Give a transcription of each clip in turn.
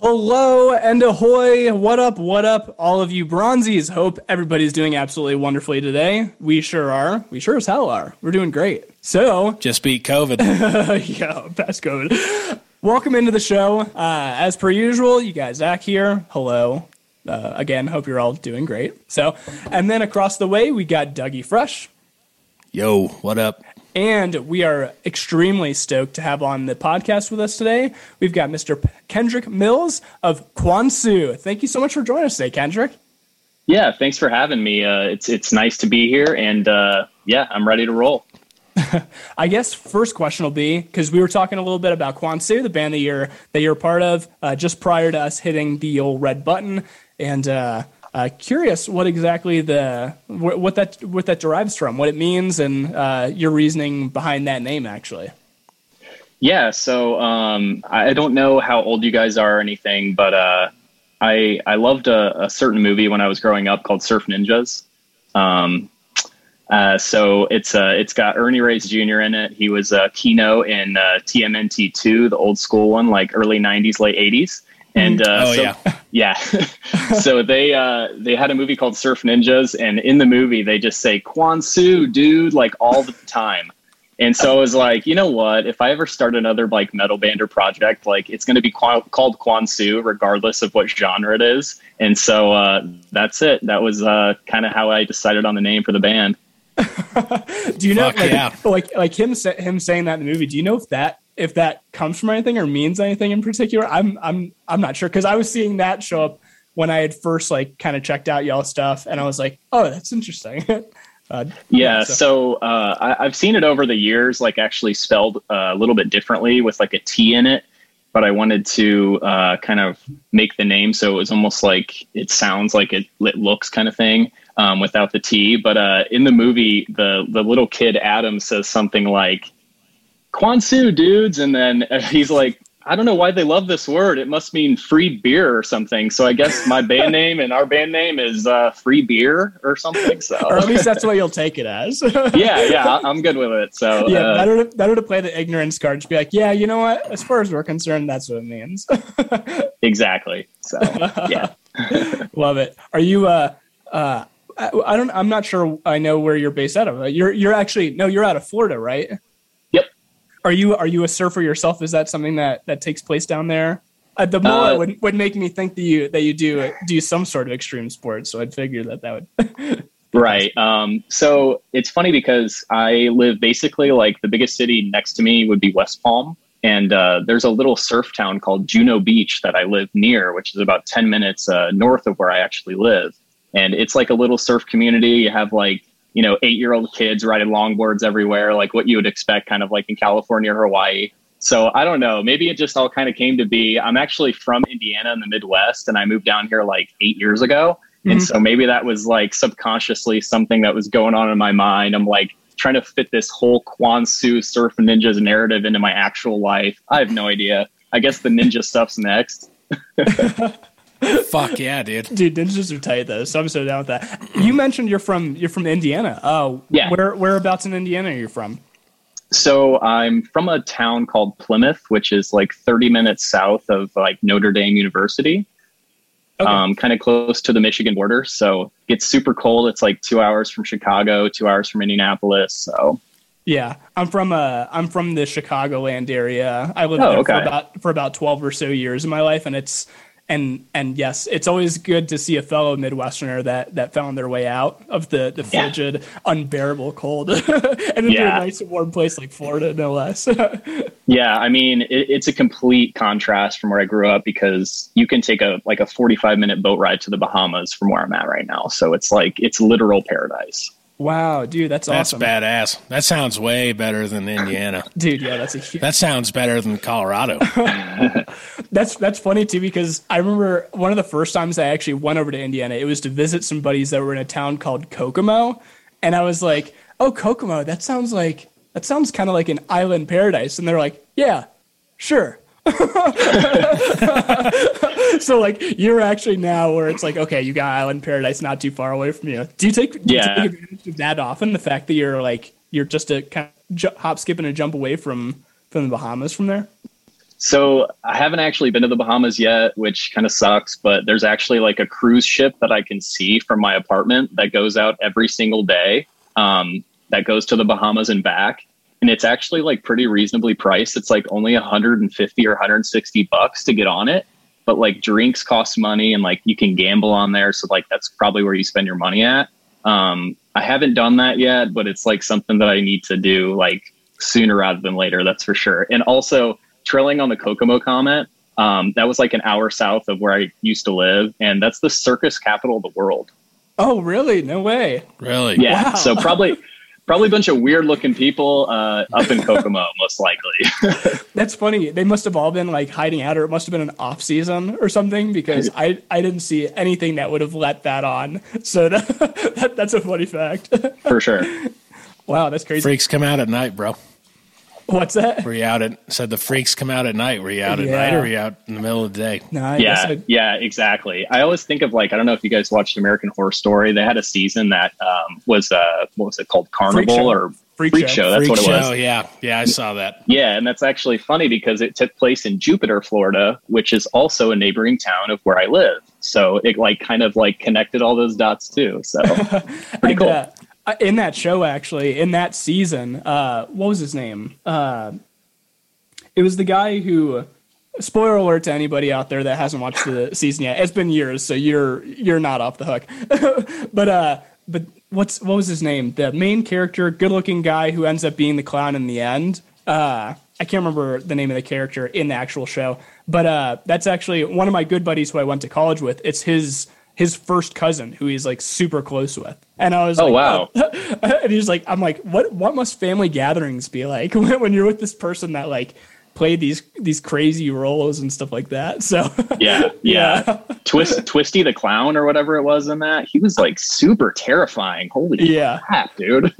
Hello and ahoy. What up? What up, all of you bronzies? Hope everybody's doing absolutely wonderfully today. We sure are. We sure as hell are. We're doing great. So, Just beat COVID. yeah, past COVID. Welcome into the show. Uh, as per usual, you guys, Zach here. Hello. Uh, again, hope you're all doing great. So, and then across the way, we got Dougie Fresh. Yo, what up? And we are extremely stoked to have on the podcast with us today. We've got Mr. Kendrick Mills of Kwansu. Thank you so much for joining us today, Kendrick. Yeah, thanks for having me. Uh, it's it's nice to be here, and uh, yeah, I'm ready to roll. I guess first question will be because we were talking a little bit about Kwansu, the band that you're that you're part of, uh, just prior to us hitting the old red button, and uh, curious what exactly the wh- what that what that derives from, what it means, and uh, your reasoning behind that name. Actually, Yeah, so um, I don't know how old you guys are or anything, but uh, I I loved a, a certain movie when I was growing up called Surf Ninjas. Um, uh, so it's uh, it's got Ernie Reyes Jr. in it. He was uh, Keno in TMNT two, the old school one, like early '90s, late '80s. And uh, Oh, so, yeah. yeah. so they uh, they had a movie called Surf Ninjas, and in the movie they just say Kwansu, dude, like all the time. And so I was like, you know what? If I ever start another like metal band or project, like it's going to be qua- called Kwansu, regardless of what genre it is. And so uh, that's it. That was uh, kind of how I decided on the name for the band. do you know Fuck like, yeah. like like him sa- him saying that in the movie? Do you know if that if that comes from anything or means anything in particular? I'm I'm I'm not sure because I was seeing that show up when I had first like kind of checked out y'all stuff, and I was like, oh, that's interesting. uh, Yeah, so- so uh, I, I've seen it over the years, like actually spelled uh, a little bit differently with like a T in it. But I wanted to uh, kind of make the name so it was almost like it sounds like it, it looks kind of thing um, without the T. But uh, in the movie, the the little kid Adam says something like "Kwansu dudes," and then uh, he's like, "I don't know why they love this word. It must mean free beer or something." So I guess my band name and our band name is uh, Free Beer or something. So or at least that's what you'll take it as. yeah, yeah, I- I'm good with it. So yeah, uh, better to, better to play the ignorance card. Just be like, yeah, you know what? As far as we're concerned, that's what it means. exactly. So yeah, Love it. Are you? Uh, uh, I, I don't. I'm not sure. I know where you're based out of. You're you're actually no. You're out of Florida, right? Are you Are you a surfer yourself? Is that something that that takes place down there? Uh, the mullet Uh, would, would make me think that you that you do do some sort of extreme sport. So I'd figure that that would. right. Um, so it's funny because I live basically like the biggest city next to me would be West Palm, and uh, there's a little surf town called Juno Beach that I live near, which is about ten minutes uh, north of where I actually live, and it's like a little surf community. You have like you know eight year old kids riding longboards everywhere, like what you would expect, kind of like in California or Hawaii. So I don't know. Maybe it just all kind of came to be. I'm actually from Indiana in the Midwest, and I moved down here like eight years ago. And Mhm. so maybe that was like subconsciously something that was going on in my mind. I'm like trying to fit this whole Kwansu Surf Ninjas narrative into my actual life. I have no idea. I guess the ninja stuff's next. Fuck yeah, dude. Dude, ninjas are tight though, so I'm so down with that. You mentioned you're from you're from Indiana. Oh, Yeah. Where whereabouts in Indiana are you from? So I'm from a town called Plymouth, which is like 30 minutes south of like Notre Dame University. Okay. Um, kind of close to the Michigan border. So it gets super cold. It's like two hours from Chicago, two hours from Indianapolis. So Yeah, I'm from uh I'm from the Chicagoland area. I lived Oh, there okay. for about for about 12 or so years of my life and it's and and yes, it's always good to see a fellow Midwesterner that that found their way out of the the Yeah. frigid, unbearable cold and into Yeah. a nice warm place like Florida, no less. Yeah, I mean, it, it's a complete contrast from where I grew up because you can take a like a 45 minute boat ride to the Bahamas from where I'm at right now. So it's like it's literal paradise. Wow, dude, that's, That's awesome. That's badass. That sounds way better than Indiana. Dude, yeah, that's a huge That sounds better than Colorado. That's that's funny too because I remember one of the first times I actually went over to Indiana. It was to visit some buddies that were in a town called Kokomo, and I was like, "Oh, Kokomo, that sounds like that sounds kind of like an island paradise." And they're like, "Yeah, sure." so like you're actually now where it's like okay you got island paradise not too far away from you do you take do Yeah. you take advantage of that often the fact that you're like you're just a kind of hop skip and a jump away from from the bahamas from there So I haven't actually been to the Bahamas yet, which kind of sucks, but there's actually like a cruise ship that I can see from my apartment that goes out every single day. Um, that goes to the Bahamas and back. And it's actually like pretty reasonably priced. It's like only 150 or 160 bucks to get on it. But like drinks cost money and like you can gamble on there. So like that's probably where you spend your money at. Um, I haven't done that yet, but it's like something that I need to do like sooner rather than later. That's for sure. And also, trailing on the Kokomo comment, um, that was like an hour south of where I used to live, and that's the circus capital of the world. Oh, really? No way. Really? Yeah. Wow. So probably. Probably a bunch of weird looking people uh, up in Kokomo, most likely. That's funny. They must have all been like hiding out, or it must have been an off season or something because I, I didn't see anything that would have let that on. So that, that, that's a funny fact. For sure. wow, that's crazy. Freaks come out at night, bro. What's that? Were you out at said the freaks come out at night? Were you out at Yeah. night or were you out in the middle of the day? No, I yeah, I, yeah, exactly. I always think of like I don't know if you guys watched American Horror Story. They had a season that um, was uh, what was it called, Carnival Show. or Freak Freak Show. Show? That's Freak what it show, was. yeah. Yeah, I saw that. Yeah, and that's actually funny because it took place in Jupiter, Florida, which is also a neighboring town of where I live. So it like kind of like connected all those dots too. So pretty cool. In that show, actually, in that season, uh, what was his name? Uh, it was the guy who. Spoiler alert to anybody out there that hasn't watched the season yet. It's been years, so you're you're not off the hook. but uh, but what's what was his name? The main character, good-looking guy who ends up being the clown in the end. Uh, I can't remember the name of the character in the actual show, but uh, that's actually one of my good buddies who I went to college with. It's his his first cousin who he's like super close with, and I was like Oh, like, wow. and he's like, I'm like, what what must family gatherings be like when, when you're with this person that like played these these crazy roles and stuff like that? So yeah, yeah. Twist, Twisty the clown or whatever it was in that. He was like super terrifying. Holy Yeah. crap, dude.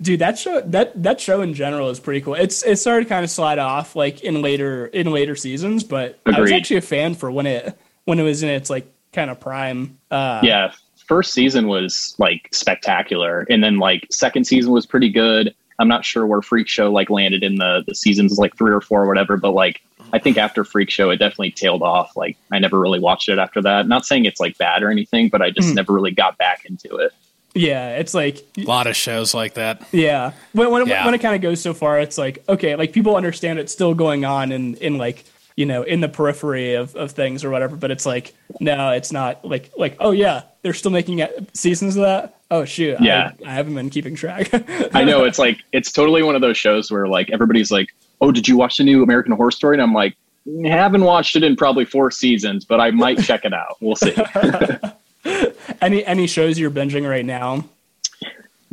dude that show that that show in general is pretty cool it's it started kind of slide off like in later in later seasons but i was actually a fan for when it when it was in its like kind of prime uh yeah first season was like spectacular and then like second season was pretty good i'm not sure where freak show like landed in the the seasons like three or four or whatever but like i think after freak show it definitely tailed off like i never really watched it after that not saying it's like bad or anything but i just Hmm. never really got back into it yeah it's like A lot of shows like that. yeah when when, it- Yeah. when it kind of goes so far it's like okay like people understand it's still going on in in like you know in the periphery of, of things or whatever but it's like no it's not like like oh yeah they're still making seasons of that? Oh shoot Yeah. I, I haven't been keeping track. I know it's like it's totally one of those shows where like everybody's like oh did you watch the new american horror story? And i'm like "Mm, haven't watched it in probably four seasons but i might check it out. We'll see. Any any shows you're binging right now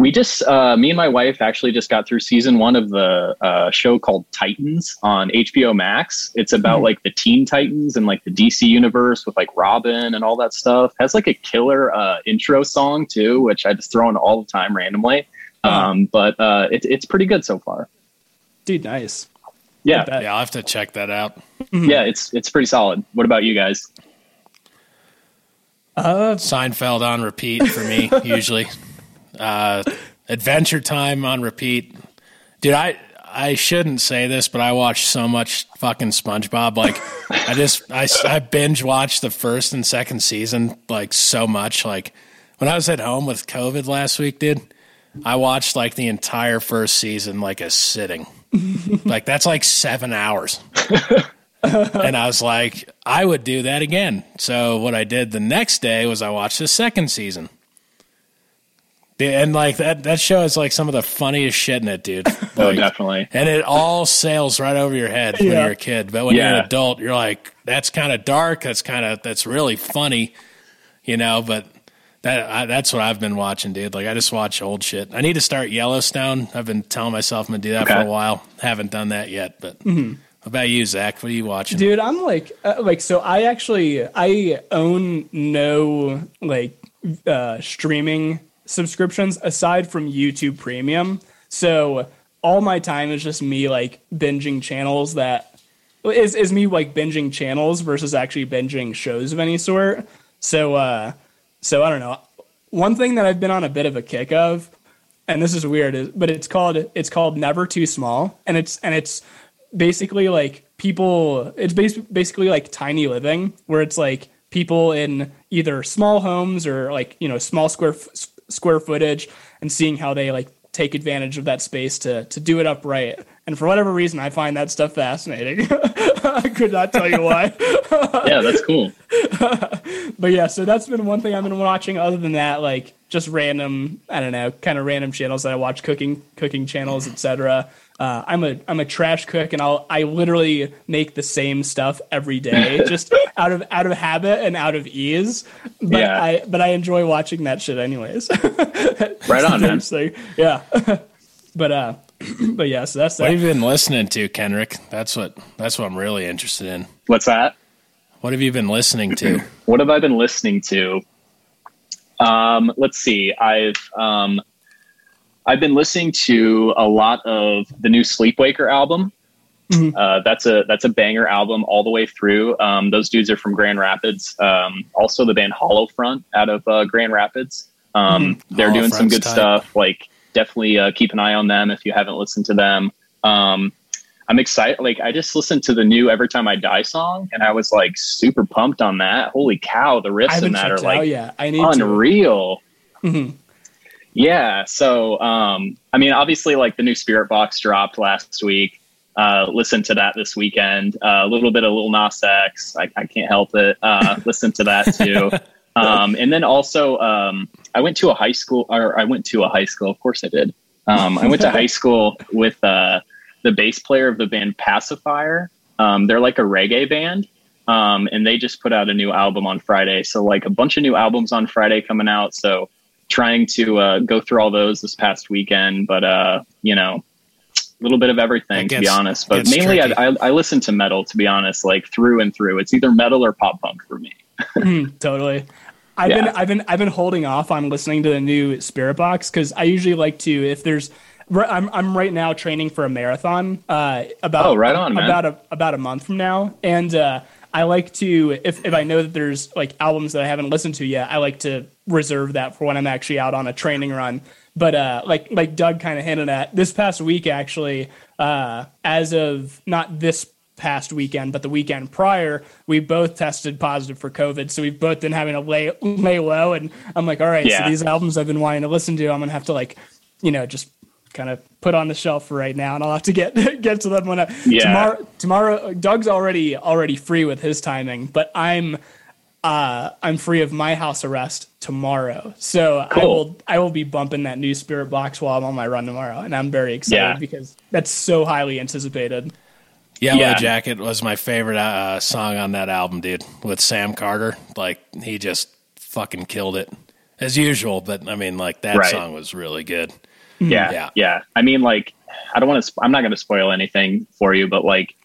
We just, uh, me and my wife actually just got through season one of the uh, show called Titans on HBO Max. It's about Mhm. like the Teen Titans and like the DC universe with like Robin and all that stuff. Has like a killer uh, intro song too, which I just throw in all the time randomly. Um, but uh, it, it's pretty good so far. dude nice Yeah. Yeah, I'll have to check that out. yeah, it's it's pretty solid. What about you guys? Uh, Seinfeld on repeat for me, usually. Uh, Adventure Time on repeat. Dude, I I shouldn't say this, but I watched so much fucking SpongeBob. Like, I just I, I binge watched the first and second season like so much. Like when I was at home with COVID last week, dude, I watched like the entire first season like a sitting. like that's like seven hours. and I was like, I would do that again. So what I did the next day was I watched the second season. And like that that show is like some of the funniest shit in it, dude. Oh, definitely. and it all sails right over your head when you're a kid. But when you're an adult, you're like, that's kind of dark. That's kind of that's really funny, you know. But that I, that's what I've been watching, dude. Like I just watch old shit. I need to start Yellowstone. I've been telling myself I'm gonna do that for a while. Haven't done that yet. But Mm-hmm. what about you, Zach? What are you watching? dude i'm like uh, like so i actually i own no like uh streaming subscriptions aside from youtube premium. So all my time is just me like binging channels that is is me like binging channels versus actually binging shows of any sort. So uh so i don't know. One thing that i've been on a bit of a kick of and this is weird but it's called it's called never too small. And it's and it's basically like people. It's bas- basically like tiny living, where it's like people in either small homes or like you know small square f- square footage, and seeing how they like take advantage of that space to to do it upright. And for whatever reason, I find that stuff fascinating. I could not tell you why. yeah, that's cool. but yeah, so that's been one thing I've been watching. Other than that, like just random, I don't know, kind of random channels that I watch, cooking cooking channels, etc. Uh, I'm a I'm a trash cook, and I'll I literally make the same stuff every day, just out of out of habit and out of ease. But Yeah. I but I enjoy watching that shit anyways. Right on, man. So, yeah, but uh, but yeah, so that's What that. have you been listening to, Kendrick? That's what that's what I'm really interested in. What's that? What have you been listening to? What have I been listening to? Um, let's see. I've um, I've been listening to a lot of the new Sleepwaker album. Uh, that's a that's a banger album all the way through. Um, those dudes are from Grand Rapids. Um, also, the band Hollow Front out of uh, Grand Rapids. Um, They're Hollow doing some good stuff. Like, definitely uh, keep an eye on them if you haven't listened to them. Um, I'm excited. Like, I just listened to the new "Every Time I Die" song, and I was like super pumped on that. Holy cow, the riffs in that are like out yet. I need unreal. Mhm. Yeah. So, um, I mean, obviously, like the new Spiritbox dropped last week. Uh, listen to that this weekend. Uh, a little bit of Lil Nas X. I, I can't help it. Uh, listen to that too. Um, and then also, um, I went to a high school, or I went to a high school. Of course, I did. Um, I went to high school with uh, the bass player of the band Pacifier. Um, they're like a reggae band. Um, and they just put out a new album on Friday. So like a bunch of new albums on Friday coming out. So trying to uh, go through all those this past weekend, but uh, you know, a little bit of everything It to be honest. But mainly, I. I, I listen to metal to be honest, like through and through. It's either metal or pop punk for me. totally. I've Yeah. been I've been I've been holding off on listening to the new Spiritbox because I usually like to if there's r- I'm I'm right now training for a marathon uh about Oh, right on, man. about a about a month from now and uh I like to if if I know that there's like albums that I haven't listened to yet I like to reserve that for when I'm actually out on a training run but uh like like Doug kind of hinted at this past week actually uh as of not this past weekend, but the weekend prior, we both tested positive for COVID. So we've both been having to lay lay low. And I'm like, all right, Yeah. so these albums I've been wanting to listen to, I'm gonna have to like, you know, just kind of put on the shelf for right now, and I'll have to get get to them when I, Yeah. tomorrow. Tomorrow, Doug's already already free with his timing, but I'm. Uh, I'm free of my house arrest tomorrow, so I Cool. will I will be bumping that new Spiritbox while I'm on my run tomorrow, and I'm very excited Yeah. because that's so highly anticipated. Yellow Yeah. Jacket was my favorite uh, song on that album, dude. With Sam Carter, like he just fucking killed it as usual. But I mean, like that Right. song was really good. Mm. Yeah, Yeah. yeah. I mean, like, I don't want to. I'm not going to spoil anything for you, but like,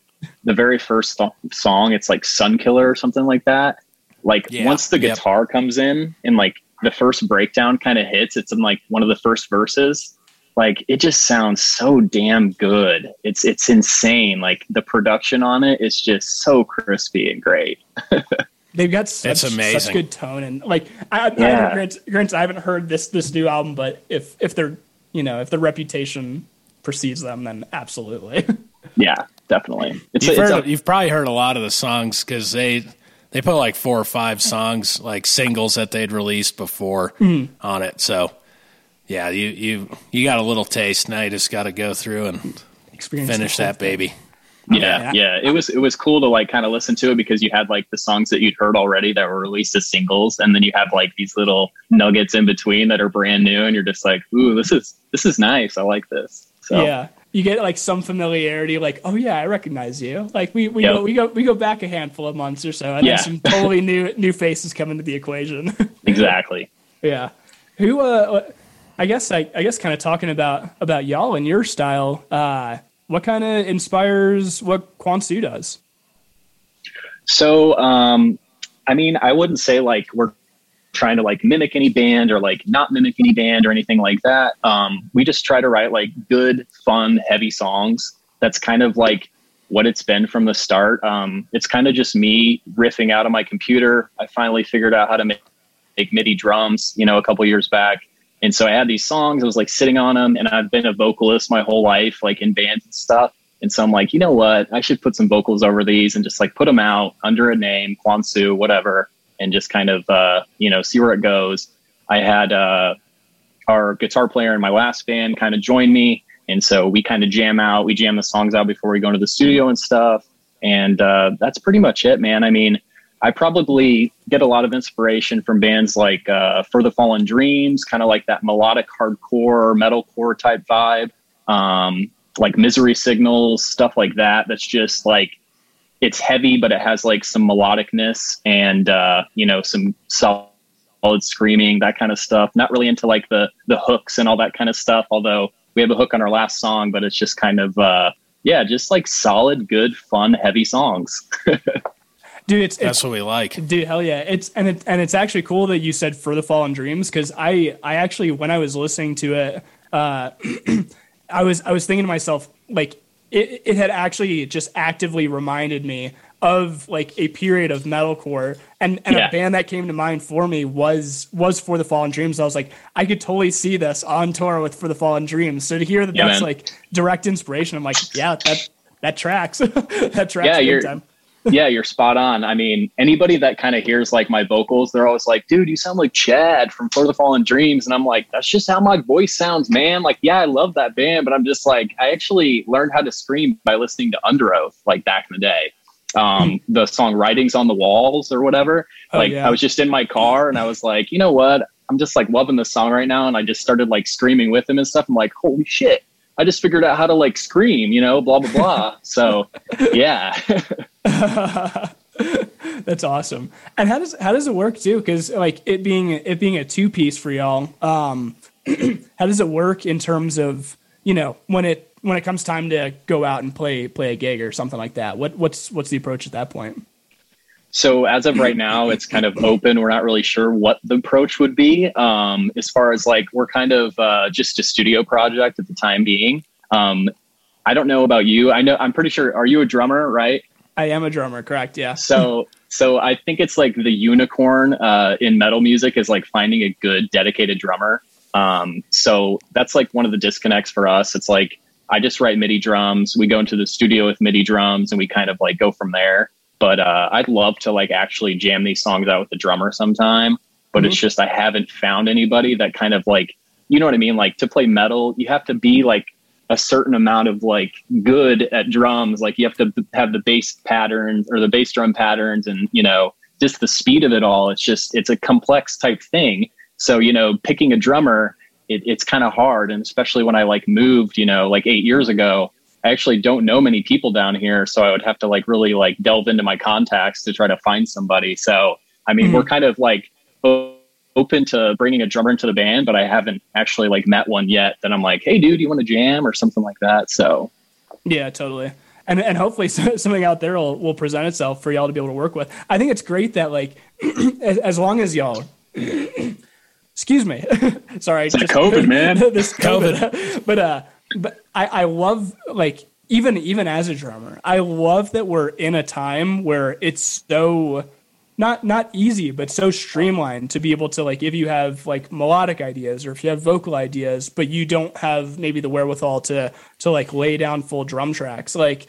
the very first th- song, it's like "Sun Killer" or something like that. Like, Yeah, once the yep. guitar comes in and like the first breakdown kind of hits, it's in like one of the first verses. Like, it just sounds so damn good. It's it's insane. Like the production on it is just so crispy and great. They've got such, It's amazing. such good tone and like I, I, Yeah. I grant, grant I haven't heard this this new album, but if if their you know if the reputation precedes them, then absolutely. Yeah, definitely. It's, You've, it's heard, a- you've probably heard a lot of the songs because they they put like four or five songs like singles that they'd released before Hmm. on it. So yeah, you you you got a little taste. Now you just got to go through and Experience finish the whole that thing. baby. Yeah, yeah. It was it was cool to like kind of listen to it because you had like the songs that you'd heard already that were released as singles, and then you have like these little nuggets in between that are brand new, and you're just like, ooh, this is this is nice. I like this. So Yeah, you get like some familiarity, like oh yeah, I recognize you. Like we we Yep. go we go we go back a handful of months or so, and Yeah. then some totally new new faces come into the equation. exactly. Yeah. Who uh I guess I, I guess kind of talking about about y'all and your style, uh what kind of inspires what Kwansu does? So, um, I mean, I wouldn't say like we're trying to like mimic any band or like not mimic any band or anything like that. Um, we just try to write like good, fun, heavy songs. That's kind of like what it's been from the start. Um, it's kind of just me riffing out on my computer. I finally figured out how to make, make MIDI drums, you know, a couple years back. And so I had these songs, I was like sitting on them, and I've been a vocalist my whole life, like in bands and stuff. And so I'm like, you know what? I should put some vocals over these and just like put them out under a name, Kwansu, whatever, and just kind of, uh, you know, see where it goes. I had uh, our guitar player in my last band kind of join me. And so we kind of jam out, we jam the songs out before we go into the studio and stuff. And uh, that's pretty much it, man. I mean, I probably get a lot of inspiration from bands like uh, For the Fallen Dreams, kind of like that melodic hardcore, metalcore type vibe, um, like Misery Signals, stuff like that. That's just like it's heavy, but it has like some melodicness and uh, you know some solid screaming, that kind of stuff. Not really into like the the hooks and all that kind of stuff. Although we have a hook on our last song, but it's just kind of uh, yeah, just like solid, good, fun, heavy songs. dude it's, That's it's what we like. dude hell yeah it's and it and it's actually cool that you said for the fallen dreams because i i actually when i was listening to it uh i was i was thinking to myself like it, it had actually just actively reminded me of like a period of metalcore and and Yeah. a band that came to mind for me was was for the fallen dreams i was like i could totally see this on tour with for the fallen dreams so to hear that Yeah, that's man. like direct inspiration i'm like yeah that that tracks that tracks Yeah, you're- time yeah, you're spot on. I mean, anybody that kind of hears like my vocals, they're always like, dude, you sound like Chad from For the Fallen Dreams. And I'm like, that's just how my voice sounds, man. Like, yeah, I love that band, but I'm just like, I actually learned how to scream by listening to Underoath, like back in the day. Um, the song Writings on the Walls or whatever. Oh, like, yeah. I was just in my car and I was like, you know what? I'm just like loving this song right now. And I just started like screaming with him and stuff. I'm like, holy shit. I just figured out how to like scream, you know, blah, blah, blah. so, yeah. That's awesome. And how does how does it work too? Because like it being it being a two piece for y'all, um, how does it work in terms of you know when it when it comes time to go out and play play a gig or something like that? What what's what's the approach at that point? So as of right now, it's kind of open. We're not really sure what the approach would be. Um, as far as like we're kind of uh, just a studio project at the time being. Um, I don't know about you. I know I'm pretty sure. Are you a drummer, right? I am a drummer, correct? Yeah. So so I think it's like the unicorn uh, in metal music is like finding a good dedicated drummer. Um, so that's like one of the disconnects for us. It's like I just write MIDI drums. We go into the studio with MIDI drums and we kind of like go from there. But uh, I'd love to like actually jam these songs out with the drummer sometime. But it's just I haven't found anybody that kind of like you know what I mean. Like to play metal, you have to be like a certain amount of like good at drums. Like you have to have the bass patterns or the bass drum patterns, and you know just the speed of it all. It's just it's a complex type thing. So you know, picking a drummer, it, it's kind of hard, and especially when I like moved, you know, like eight years ago. I actually don't know many people down here, so I would have to like really like delve into my contacts to try to find somebody. So I mean, Mhm. we're kind of like open to bringing a drummer into the band, but I haven't actually like met one yet that I'm like, hey, dude, you want to jam or something like that. So Yeah, totally. And and hopefully something out there will, will present itself for y'all to be able to work with. I think it's great that like as, as long as y'all excuse me. Sorry, that COVID, man. this COVID. but uh but I, I love like even even as a drummer, I love that we're in a time where it's so not not easy, but so streamlined to be able to like if you have like melodic ideas or if you have vocal ideas, but you don't have maybe the wherewithal to to like lay down full drum tracks, like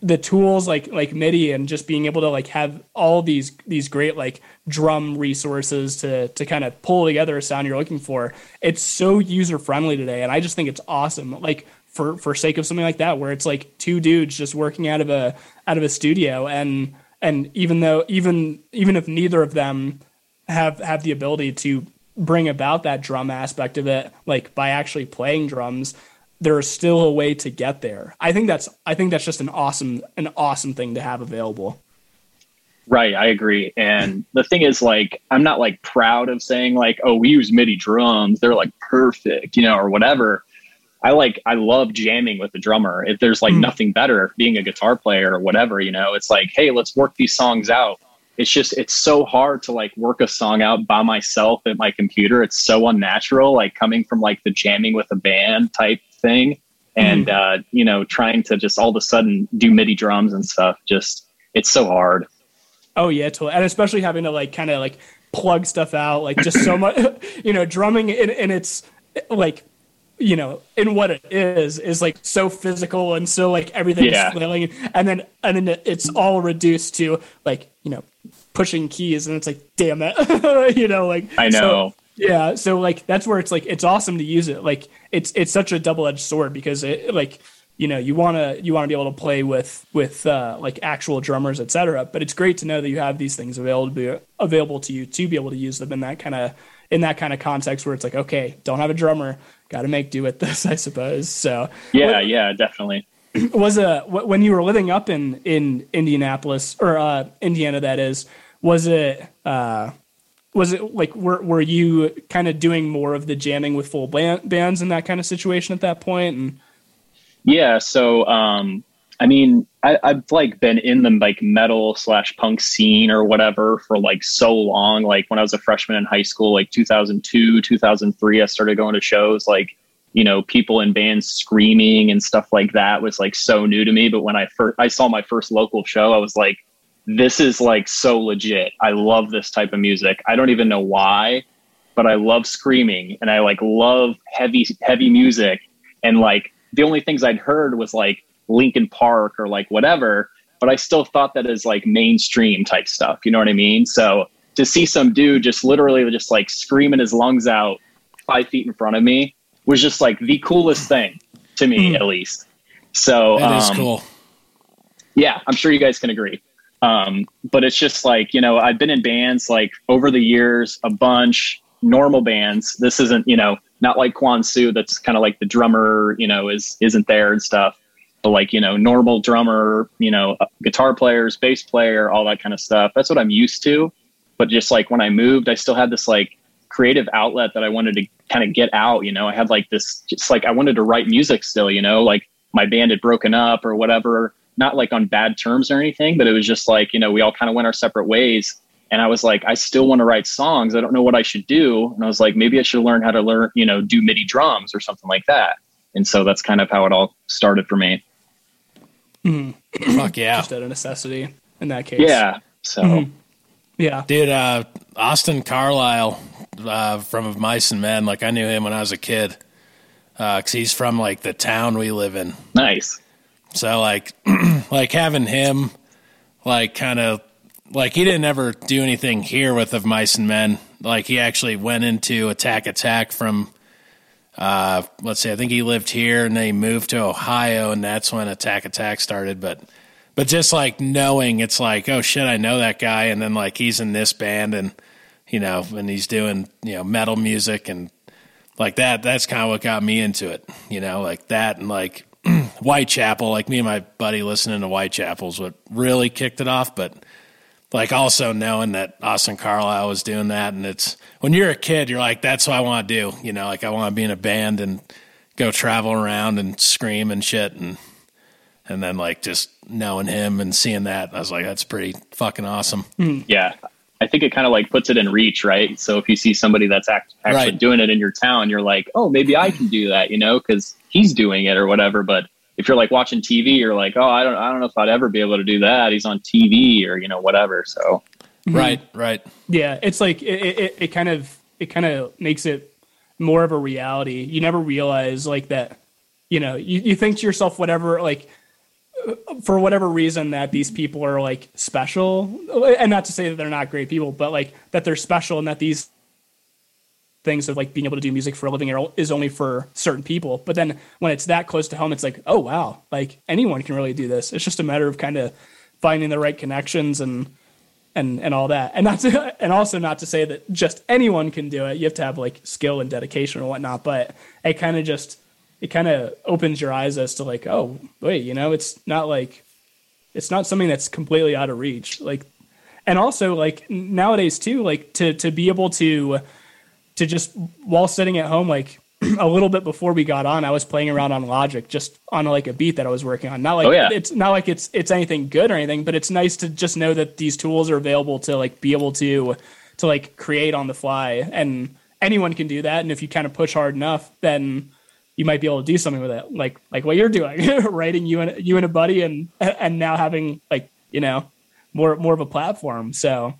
the tools like like MIDI and just being able to like have all these these great like drum resources to to kind of pull together a sound you're looking for. It's so user friendly today, and I just think it's awesome. Like for for sake of something like that, where it's like two dudes just working out of a out of a studio and and even though even even if neither of them have have the ability to bring about that drum aspect of it like by actually playing drums there's still a way to get there i think that's i think that's just an awesome an awesome thing to have available Right, I agree. And the thing is, like, I'm not like proud of saying like, oh, we use MIDI drums; they're like perfect, you know, or whatever. I like, I love jamming with the drummer. If there's like Mm. nothing better, being a guitar player or whatever, you know, it's like, hey, let's work these songs out. It's just, it's so hard to like work a song out by myself at my computer. It's so unnatural, like coming from like the jamming with a band type thing, and uh, you know, trying to just all of a sudden do MIDI drums and stuff. Just, it's so hard. oh yeah totally and especially having to like kind of like plug stuff out like just so much you know drumming in, in its like you know, in what it is, is like so physical and so like everything's Yeah. flailing, and then and then it's all reduced to like you know pushing keys, and it's like damn it, you know, like I so- know. yeah, so like that's where it's like it's awesome to use it. Like it's it's such a double edged sword because it like you know you want to you want to be able to play with with uh, like actual drummers, etc. But it's great to know that you have these things available to be, available to you to be able to use them in that kind of in that kind of context where it's like okay, don't have a drummer, got to make do with this, I suppose. So Yeah, what- yeah, definitely. was a when you were living up in in Indianapolis or uh, Indiana, that is, was it uh, was it like were were you kind of doing more of the jamming with full band, bands in that kind of situation at that point? And Yeah, so um I mean, I, I've like been in the like metal slash punk scene or whatever for like so long. Like when I was a freshman in high school, like 2002, 2003, I started going to shows. Like, you know, people in bands screaming and stuff like that was like so new to me. But when I first I saw my first local show, I was like, this is like so legit. I love this type of music. I don't even know why, but I love screaming and I like love heavy heavy music. And like the only things I'd heard was like Linkin Park or like whatever, but I still thought that as like mainstream type stuff. You know what I mean? So to see some dude just literally just like screaming his lungs out five feet in front of me was just like the coolest thing to me, at least. So That is um, cool. yeah, I'm sure you guys can agree. Um, but it's just like, you know, I've been in bands like over the years, a bunch, normal bands. This isn't, you know, not like Kwansu, that's kind of like the drummer, you know, is isn't there and stuff. But like, you know, normal drummer, you know, uh, guitar players, bass player, all that kind of stuff. That's what I'm used to. But just like when I moved, I still had this like creative outlet that I wanted to kind of get out. You know, I had like this, just like I wanted to write music still, you know, like my band had broken up or whatever, not like on bad terms or anything, but it was just like, you know, we all kind of went our separate ways. And I was like, I still want to write songs. I don't know what I should do. And I was like, maybe I should learn how to learn, you know, do MIDI drums or something like that. And so that's kind of how it all started for me. Fuck yeah. just out of necessity in that case. Yeah. So yeah. Dude, uh, Austin Carlisle uh, from Of Mice and Men, like I knew him when I was a kid because he's from like the town we live in. nice. So like, like having him, like kind of, like he didn't ever do anything here with Of Mice and Men. Like he actually went into Attack Attack from, uh, let's see, I think he lived here and then he moved to Ohio and that's when Attack Attack started. But, but just like knowing it's like, oh shit, I know that guy. And then like he's in this band and, you know, and he's doing, you know, metal music and like that. That's kind of what got me into it, you know, like that and like Whitechapel, like me and my buddy listening to Whitechapel is what really kicked it off. But like also knowing that Austin Carlisle was doing that, and it's when you're a kid, you're like, that's what I want to do. You know, like I want to be in a band and go travel around and scream and shit, and and then like just knowing him and seeing that, I was like, that's pretty fucking awesome. Hmm. Yeah. I think it kind of like puts it in reach, right? So if you see somebody that's act- actually Right. doing it in your town, you're like, oh, maybe I can do that, you know, because he's doing it or whatever. But if you're like watching TV, you're like, oh, I don't, I don't know if I'd ever be able to do that. He's on TV or you know whatever. So Right, right. Yeah, it's like it, it, it kind of it kind of makes it more of a reality. You never realize like that, you know, you, you think to yourself whatever like uh, for whatever reason that these people are like special and not to say that they're not great people, but like that they're special and that these things of like being able to do music for a living is only for certain people. But then when it's that close to home, it's like, oh wow, like anyone can really do this. It's just a matter of kind of finding the right connections and and and all that. And not to, and also not to say that just anyone can do it. You have to have like skill and dedication and whatnot. But it kind of just it kind of opens your eyes as to like, oh wait, you know, it's not like it's not something that's completely out of reach. Like, and also like nowadays too, like to to be able to to just while sitting at home, like a little bit before we got on, I was playing around on Logic, just on like a beat that I was working on. Not like Oh, yeah. it's not like it's it's anything good or anything, but it's nice to just know that these tools are available to like be able to to like create on the fly, and anyone can do that. And if you kind of push hard enough, then you might be able to do something with it, like like what you're doing, writing you and you and a buddy, and and now having like you know more more of a platform. So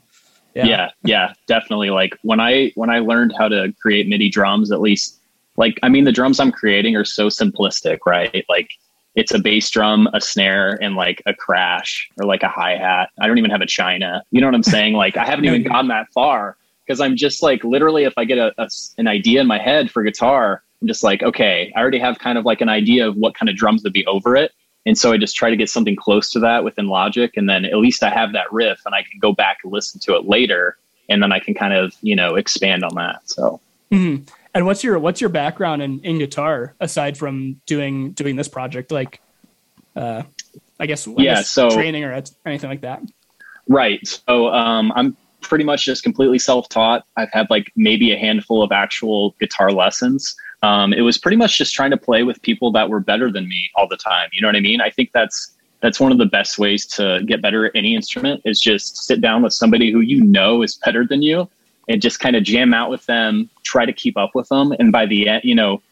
yeah. yeah, definitely. Like when I when I learned how to create MIDI drums, at least like I mean the drums I'm creating are so simplistic, right? Like it's a bass drum, a snare, and like a crash or like a hi hat. I don't even have a china. You know what I'm saying? Like I haven't even gone that far because I'm just like literally, if I get a, a, an idea in my head for guitar, I'm just like, okay, I already have kind of like an idea of what kind of drums would be over it. And so I just try to get something close to that within Logic, and then at least I have that riff, and I can go back and listen to it later, and then I can kind of you know expand on that. So. Mm-hmm. And what's your what's your background in, in guitar aside from doing doing this project? Like, uh, I guess I yeah, guess so training or anything like that. Right. So um, I'm pretty much just completely self taught. I've had like maybe a handful of actual guitar lessons. Um, it was pretty much just trying to play with people that were better than me all the time. You know what I mean? I think that's that's one of the best ways to get better at any instrument is just sit down with somebody who you know is better than you and just kind of jam out with them, try to keep up with them. And by the end, you know,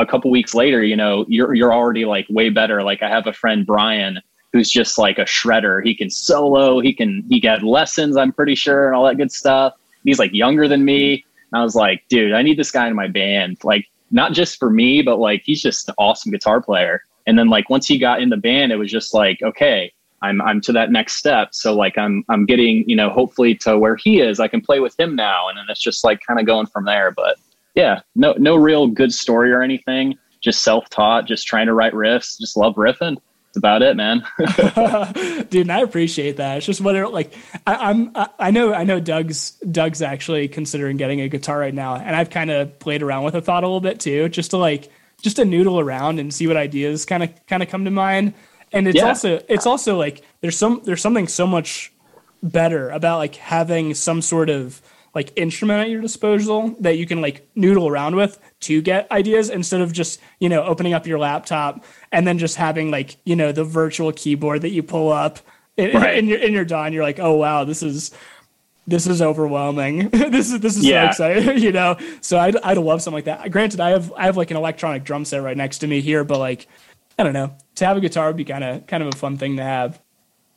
a couple weeks later, you know, you're you're already like way better. Like I have a friend Brian who's just like a shredder. He can solo, he can he got lessons, I'm pretty sure, and all that good stuff. He's like younger than me. And I was like, dude, I need this guy in my band. Like not just for me, but like he's just an awesome guitar player. And then like once he got in the band, it was just like, okay, I'm I'm to that next step. So like I'm I'm getting, you know, hopefully to where he is, I can play with him now. And then it's just like kind of going from there. But yeah, no no real good story or anything. Just self taught, just trying to write riffs, just love riffing. That's about it, man. Dude, and I appreciate that. It's just whether like I, I'm I, I know I know Doug's Doug's actually considering getting a guitar right now, and I've kind of played around with the thought a little bit too, just to like just to noodle around and see what ideas kind of kind of come to mind and it's yeah. also it's also like there's some there's something so much better about like having some sort of like instrument at your disposal that you can like noodle around with to get ideas instead of just you know opening up your laptop and then just having like you know the virtual keyboard that you pull up in, right. in your in your you're like oh wow this is this is overwhelming. this is this is yeah. so exciting, you know. So I'd I'd love something like that. Granted, I have I have like an electronic drum set right next to me here, but like I don't know. To have a guitar would be kind of kind of a fun thing to have.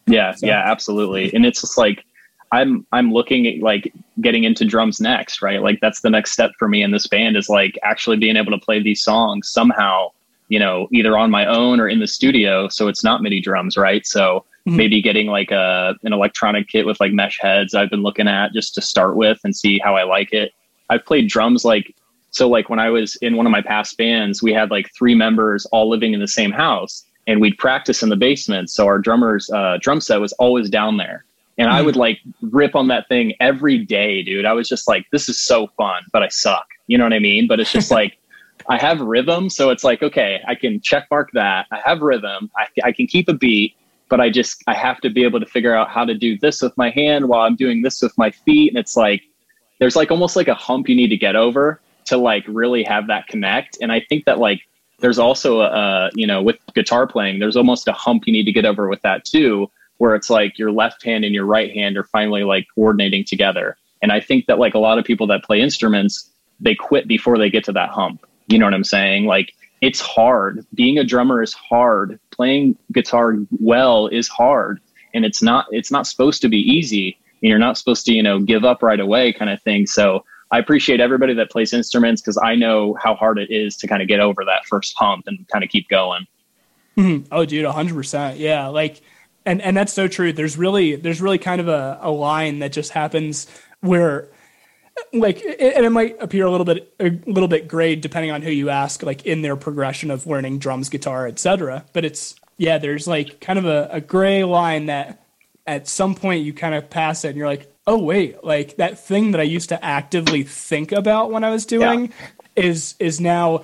Yeah, so. yeah, absolutely. And it's just like I'm I'm looking at like getting into drums next, right? Like that's the next step for me in this band is like actually being able to play these songs somehow, you know, either on my own or in the studio. So it's not MIDI drums, right? So mm-hmm. maybe getting like a an electronic kit with like mesh heads I've been looking at just to start with and see how I like it. I've played drums like so like when I was in one of my past bands, we had like three members all living in the same house and we'd practice in the basement. So our drummer's uh, drum set was always down there. And mm-hmm. I would like rip on that thing every day, dude. I was just like, this is so fun, but I suck. You know what I mean? But it's just like, I have rhythm. So it's like, okay, I can check mark that. I have rhythm. I, I can keep a beat, but I just, I have to be able to figure out how to do this with my hand while I'm doing this with my feet. And it's like, there's like almost like a hump you need to get over to like really have that connect. And I think that like there's also a, you know with guitar playing, there's almost a hump you need to get over with that too, where it's like your left hand and your right hand are finally like coordinating together. And I think that like a lot of people that play instruments, they quit before they get to that hump. You know what I'm saying? Like it's hard. Being a drummer is hard. Playing guitar well is hard. And it's not it's not supposed to be easy. And you're not supposed to, you know, give up right away kind of thing. So I appreciate everybody that plays instruments because I know how hard it is to kind of get over that first hump and kind of keep going. Mm-hmm. Oh, dude, hundred percent. Yeah, like, and and that's so true. There's really there's really kind of a, a line that just happens where, like, it, and it might appear a little bit a little bit grade depending on who you ask, like in their progression of learning drums, guitar, etc. But it's yeah, there's like kind of a, a gray line that at some point you kind of pass it and you're like, oh wait, like that thing that I used to actively think about when I was doing yeah. is is now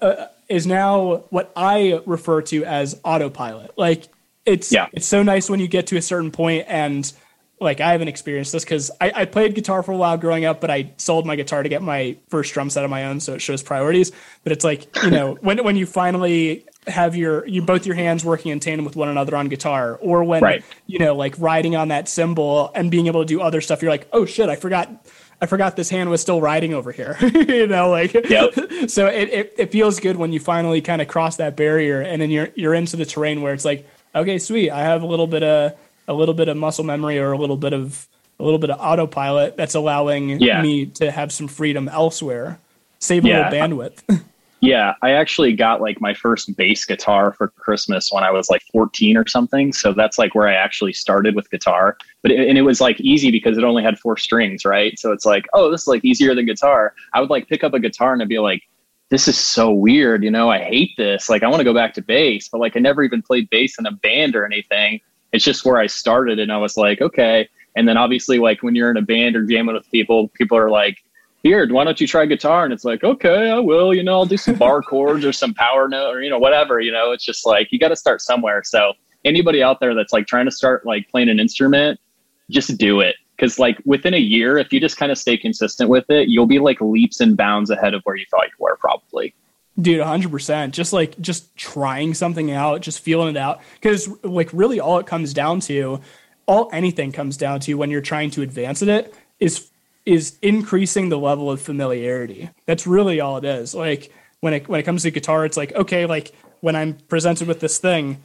uh, is now what I refer to as autopilot. Like it's yeah. it's so nice when you get to a certain point and like I haven't experienced this because I, I, played guitar for a while growing up, but I sold my guitar to get my first drum set of my own, so it shows priorities. But it's like you know when when you finally have your you both your hands working in tandem with one another on guitar, or when right. you know like riding on that cymbal and being able to do other stuff, you're like, oh shit, I forgot. I forgot this hand was still riding over here. you know, like yep. so it, it, it feels good when you finally kind of cross that barrier and then you're you're into the terrain where it's like, okay, sweet, I have a little bit of a little bit of muscle memory or a little bit of a little bit of autopilot that's allowing yeah. me to have some freedom elsewhere, save a yeah. little bandwidth. Yeah, I actually got like my first bass guitar for Christmas when I was like 14 or something. So that's like where I actually started with guitar. But it, and it was like easy because it only had four strings, right? So it's like, oh, this is like easier than guitar. I would like pick up a guitar and I'd be like, this is so weird, you know, I hate this. Like I want to go back to bass, but like I never even played bass in a band or anything. It's just where I started and I was like, okay. And then obviously like when you're in a band or jamming with people, people are like, here, why don't you try guitar? And it's like, okay, I will, you know, I'll do some bar chords or some power note or, you know, whatever, you know, it's just like, you got to start somewhere. So anybody out there that's like trying to start like playing an instrument, just do it. Cause like within a year, if you just kind of stay consistent with it, you'll be like leaps and bounds ahead of where you thought you were probably. Dude, 100%. Just like, just trying something out, just feeling it out. Cause like really all it comes down to, all anything comes down to when you're trying to advance at it is is increasing the level of familiarity. That's really all it is. Like when it when it comes to guitar, it's like okay, like when I'm presented with this thing,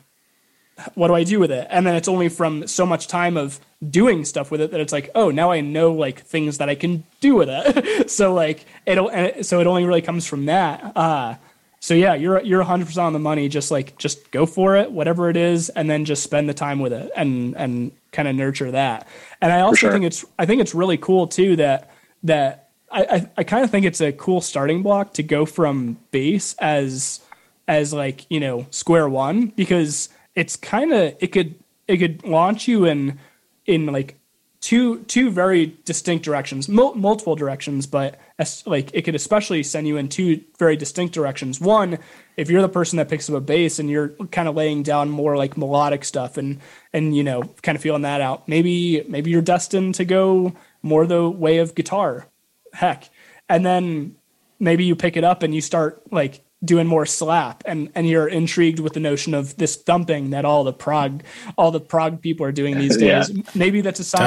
what do I do with it? And then it's only from so much time of doing stuff with it that it's like, oh, now I know like things that I can do with it. so like it'll so it only really comes from that. Uh, so yeah, you're you're 100% on the money. Just like just go for it, whatever it is, and then just spend the time with it and and kind of nurture that. And I also sure. think it's I think it's really cool too that that I I, I kind of think it's a cool starting block to go from bass as as like you know square one because it's kind of it could it could launch you in in like two two very distinct directions, mul- multiple directions, but as, like it could especially send you in two very distinct directions. One, if you're the person that picks up a bass and you're kind of laying down more like melodic stuff and and you know kind of feeling that out, maybe maybe you're destined to go more the way of guitar. Heck, and then maybe you pick it up and you start like doing more slap and and you're intrigued with the notion of this thumping that all the prog all the prog people are doing these days. Yeah. maybe that's a sign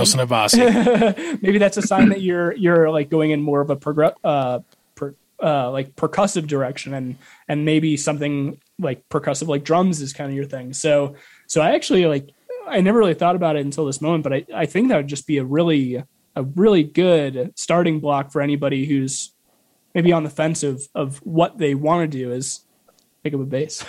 maybe that's a sign that you're you're like going in more of a progr- uh, per, uh, like percussive direction and and maybe something like percussive like drums is kind of your thing. So so i actually like i never really thought about it until this moment but i i think that would just be a really a really good starting block for anybody who's maybe on the fence of of what they want to do is pick up a bass.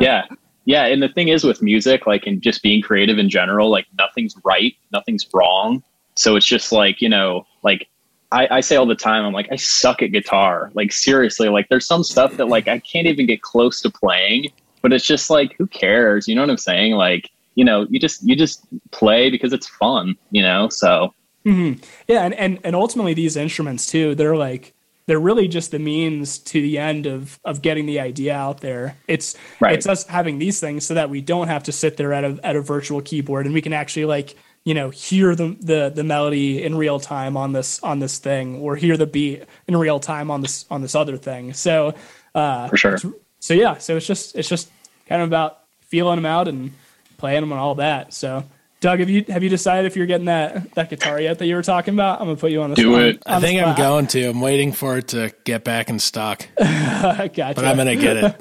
yeah. Yeah. And the thing is with music, like and just being creative in general, like nothing's right, nothing's wrong. So it's just like, you know, like I, I say all the time, I'm like, I suck at guitar. Like seriously, like there's some stuff that like I can't even get close to playing, but it's just like, who cares? You know what I'm saying? Like, you know, you just you just play because it's fun, you know? So mm-hmm. yeah, and, and and ultimately these instruments too, they're like they're really just the means to the end of of getting the idea out there. It's right. it's us having these things so that we don't have to sit there at a at a virtual keyboard and we can actually like you know hear the the the melody in real time on this on this thing or hear the beat in real time on this on this other thing. So uh, for sure. So yeah, so it's just it's just kind of about feeling them out and playing them and all that. So Doug, have you have you decided if you're getting that that guitar yet that you were talking about? I'm gonna put you on the do spot, it. I think I'm going to. I'm waiting for it to get back in stock. gotcha. But I'm gonna get it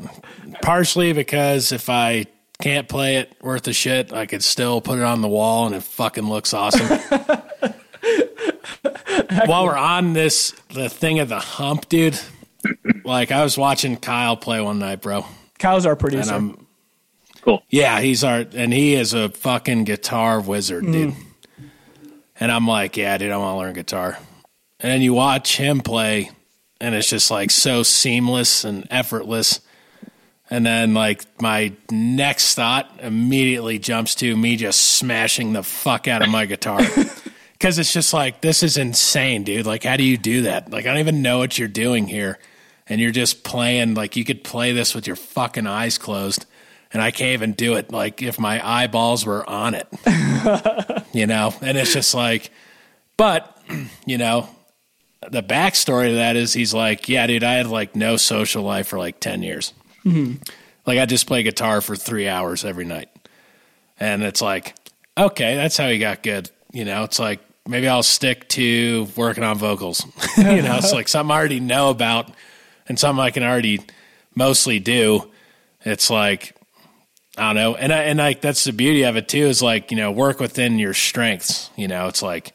partially because if I can't play it worth a shit, I could still put it on the wall and it fucking looks awesome. While we're on this, the thing of the hump, dude. Like I was watching Kyle play one night, bro. Kyle's our producer. And I'm Cool. Yeah, he's our and he is a fucking guitar wizard, dude. Mm. And I'm like, yeah, dude, I want to learn guitar. And then you watch him play, and it's just like so seamless and effortless. And then like my next thought immediately jumps to me just smashing the fuck out of my guitar. Cause it's just like, this is insane, dude. Like, how do you do that? Like, I don't even know what you're doing here. And you're just playing, like, you could play this with your fucking eyes closed and I can't even do it like if my eyeballs were on it, you know. And it's just like, but you know, the backstory to that is he's like, yeah, dude, I had like no social life for like ten years. Mm-hmm. Like I just play guitar for three hours every night, and it's like, okay, that's how he got good. You know, it's like maybe I'll stick to working on vocals. you know, it's like something I already know about and something I can already mostly do. It's like I don't know, and I, and like that's the beauty of it too is like you know work within your strengths. You know, it's like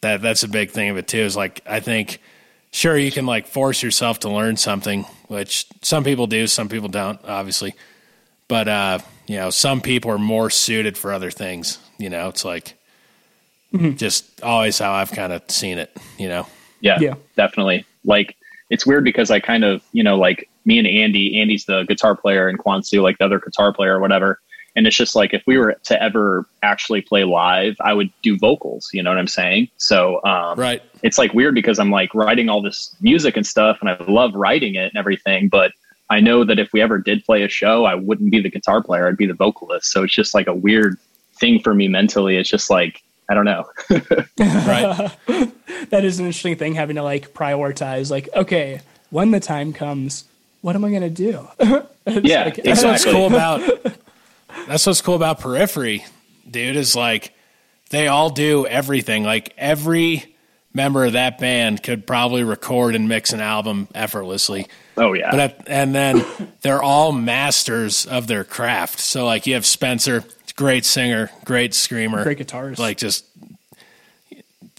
that. That's a big thing of it too. Is like I think sure you can like force yourself to learn something, which some people do, some people don't, obviously. But uh, you know, some people are more suited for other things. You know, it's like mm-hmm. just always how I've kind of seen it. You know. Yeah, yeah, definitely. Like it's weird because I kind of, you know, like me and Andy, Andy's the guitar player and Kwansu, like the other guitar player or whatever. And it's just like if we were to ever actually play live, I would do vocals. You know what I'm saying? So um, right, it's like weird because I'm like writing all this music and stuff, and I love writing it and everything. But I know that if we ever did play a show, I wouldn't be the guitar player; I'd be the vocalist. So it's just like a weird thing for me mentally. It's just like I don't know. right. that is an interesting thing having to like prioritize. Like, okay, when the time comes, what am I going to do? yeah, like, that's what's cool about. That's what's cool about Periphery, dude. Is like they all do everything. Like every member of that band could probably record and mix an album effortlessly. Oh yeah. But at, and then they're all masters of their craft. So like you have Spencer, great singer, great screamer, great guitarist. Like just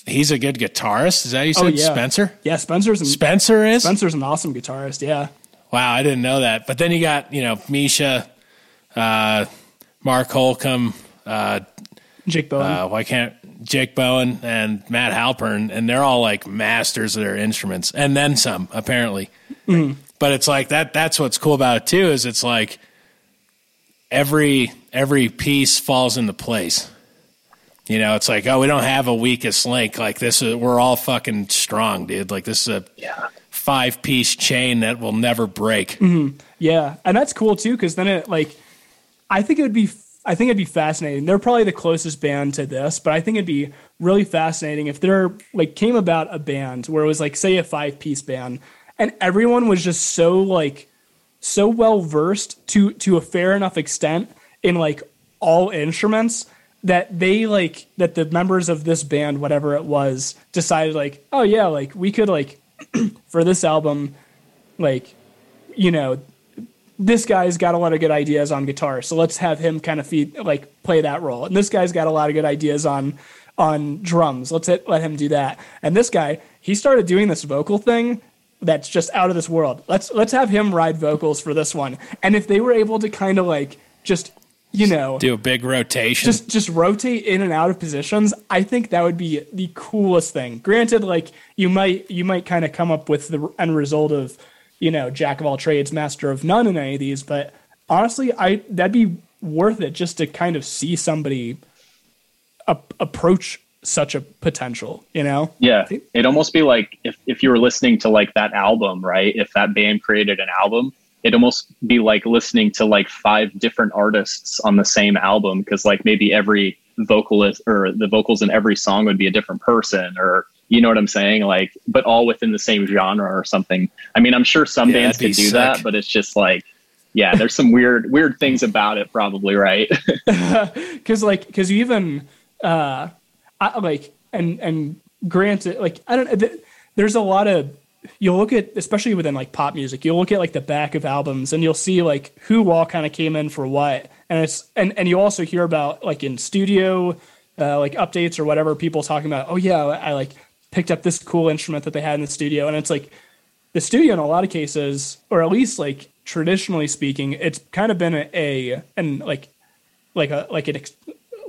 he's a good guitarist. Is that you oh, said? Oh, yeah. Spencer? Yeah, Spencer's an, Spencer is Spencer's an awesome guitarist. Yeah. Wow, I didn't know that. But then you got you know Misha, uh, Mark Holcomb, uh, Jake Bowen. Uh, why can't Jake Bowen and Matt Halpern, and they're all like masters of their instruments, and then some apparently. Mm. But it's like that. That's what's cool about it too. Is it's like every every piece falls into place. You know, it's like, oh, we don't have a weakest link. Like this is, we're all fucking strong, dude. Like this is a yeah. Five piece chain that will never break. Mm-hmm. Yeah, and that's cool too, because then it like, I think it would be, I think it'd be fascinating. They're probably the closest band to this, but I think it'd be really fascinating if there like came about a band where it was like, say, a five piece band, and everyone was just so like, so well versed to to a fair enough extent in like all instruments that they like that the members of this band whatever it was decided like oh yeah like we could like for this album like you know this guy's got a lot of good ideas on guitar so let's have him kind of feed like play that role. And this guy's got a lot of good ideas on on drums. Let's hit, let him do that. And this guy he started doing this vocal thing that's just out of this world. Let's let's have him ride vocals for this one. And if they were able to kind of like just you know. Do a big rotation. Just just rotate in and out of positions. I think that would be the coolest thing. Granted like you might you might kind of come up with the end result of you know jack of all trades master of none in any of these but honestly i that'd be worth it just to kind of see somebody a- approach such a potential you know? Yeah. It'd almost be like if, if you were listening to like that album right? If that band created an album it'd almost be like listening to like five different artists on the same album because like maybe every vocalist or the vocals in every song would be a different person or you know what I'm saying? Like, but all within the same genre or something. I mean, I'm sure some yeah, bands could do sick. that, but it's just like, yeah, there's some weird, weird things about it, probably, right? Because like, because you even, uh, I, like, and and granted, like, I don't. Th- there's a lot of you'll look at especially within like pop music you'll look at like the back of albums and you'll see like who all kind of came in for what. And it's and and you also hear about like in studio uh, like updates or whatever people talking about oh yeah i like picked up this cool instrument that they had in the studio. And it's like the studio in a lot of cases or at least like traditionally speaking it's kind of been a, a and like like a like an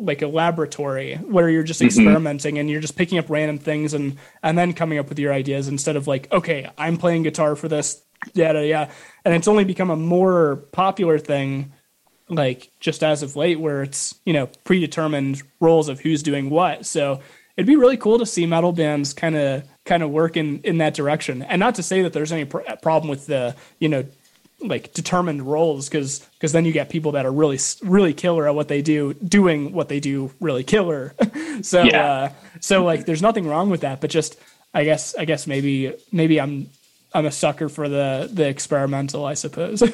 like a laboratory where you're just mm-hmm. experimenting and you're just picking up random things and and then coming up with your ideas instead of like okay i'm playing guitar for this yeah yeah and it's only become a more popular thing like just as of late where it's you know predetermined roles of who's doing what. So it'd be really cool to see metal bands kind of kind of work in in that direction. And not to say that there's any pr- problem with the you know like determined roles because because then you get people that are really really killer at what they do doing what they do really killer. So yeah. uh so like there's nothing wrong with that but just i guess i guess maybe maybe i'm i'm a sucker for the the experimental i suppose.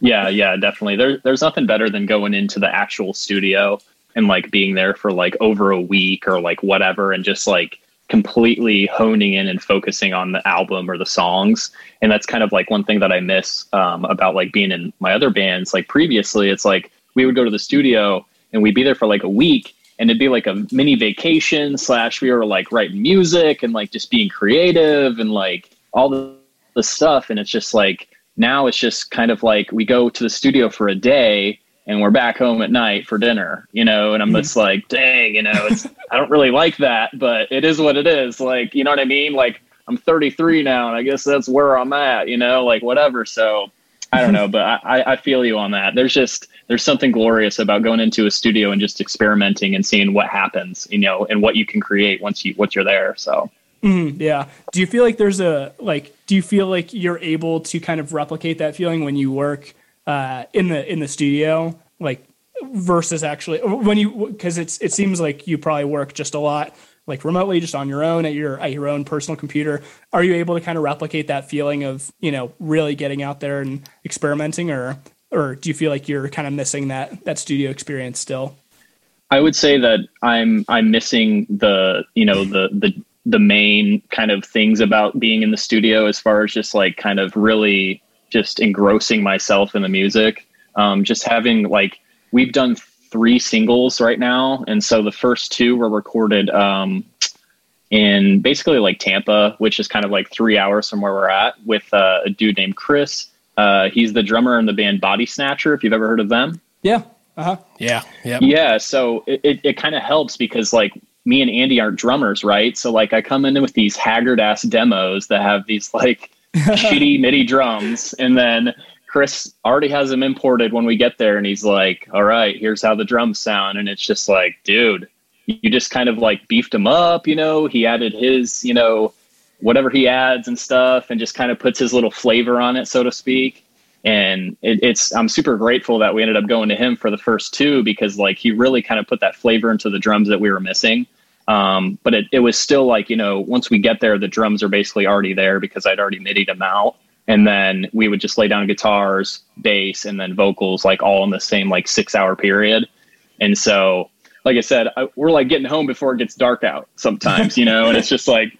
Yeah yeah definitely. There, there's nothing better than going into the actual studio and like being there for like over a week or like whatever and just like completely honing in and focusing on the album or the songs. And that's kind of like one thing that i miss um, about like being in my other bands. Like previously it's like we would go to the studio and we'd be there for like a week and it'd be like a mini vacation slash we were like writing music and like just being creative and like all the the stuff. And it's just like now it's just kind of like we go to the studio for a day and we're back home at night for dinner, you know, and I'm just like, dang, you know, it's I don't really like that, but it is what it is. Like, you know what I mean? Like I'm 33 now and I guess that's where I'm at, you know, like whatever. So I don't know, but I, I feel you on that. There's just there's something glorious about going into a studio and just experimenting and seeing what happens, you know, and what you can create once you once you're there. So Mm, yeah. Do you feel like there's a like? Do you feel like you're able to kind of replicate that feeling when you work uh, in the in the studio, like versus actually when you because it's it seems like you probably work just a lot like remotely, just on your own at your at your own personal computer. Are you able to kind of replicate that feeling of you know really getting out there and experimenting, or or do you feel like you're kind of missing that that studio experience still? I would say that I'm I'm missing the you know the the the main kind of things about being in the studio as far as just like kind of really just engrossing myself in the music. Um, just having like we've done three singles right now, and so the first two were recorded um, in basically like Tampa, which is kind of like three hours from where we're at, with uh, a dude named Chris. Uh, he's the drummer in the band Bodysnatcher. If you've ever heard of them, yeah, uh-huh. yeah, yeah, yeah. So it, it, it kind of helps because like me and Andy aren't drummers, right? So like I come in with these haggard ass demos that have these like shitty MIDI drums, and then Chris already has them imported when we get there, and he's like, "All right, here's how the drums sound," and it's just like, dude, you just kind of like beefed him up, you know? He added his, you know, whatever he adds and stuff, and just kind of puts his little flavor on it, so to speak. And it, it's I'm super grateful that we ended up going to him for the first two because like he really kind of put that flavor into the drums that we were missing. Um, but it, it was still like, you know, once we get there, the drums are basically already there because I'd already MIDI'd them out. And then we would just lay down guitars, bass, and then vocals like all in the same like six hour period. And so, like I said, I, we're like getting home before it gets dark out sometimes, you know, and it's just like,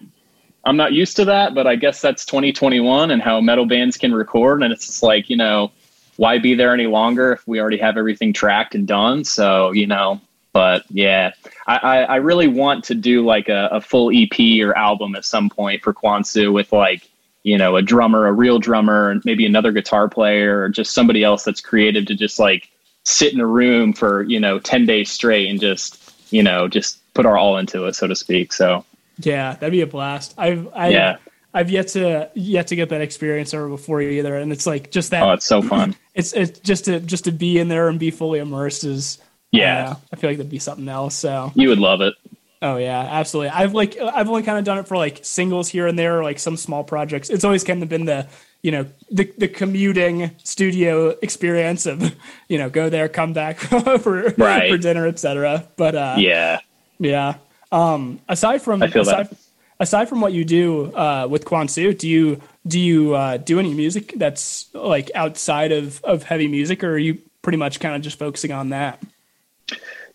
I'm not used to that, but I guess that's 2021 and how metal bands can record. And it's just like, you know, why be there any longer if we already have everything tracked and done? So, you know, but yeah, I, I really want to do like a, a full EP or album at some point for Kwansu with like, you know, a drummer, a real drummer, and maybe another guitar player or just somebody else that's creative to just like sit in a room for, you know, 10 days straight and just, you know, just put our all into it, so to speak. So yeah, that'd be a blast. I've, I've yeah. I've yet to yet to get that experience ever before either, and it's like just that. Oh, it's so fun! It's it's just to just to be in there and be fully immersed is yeah, uh, I feel like that'd be something else. So you would love it. Oh yeah, absolutely. I've like I've only kind of done it for like singles here and there, or like some small projects. It's always kind of been the you know the the commuting studio experience of you know go there, come back for right. for dinner, etc. But uh, yeah, yeah. Um, aside from aside, that. aside from what you do uh, with Kwansu, do you do you uh, do any music that's like outside of of heavy music, or are you pretty much kind of just focusing on that?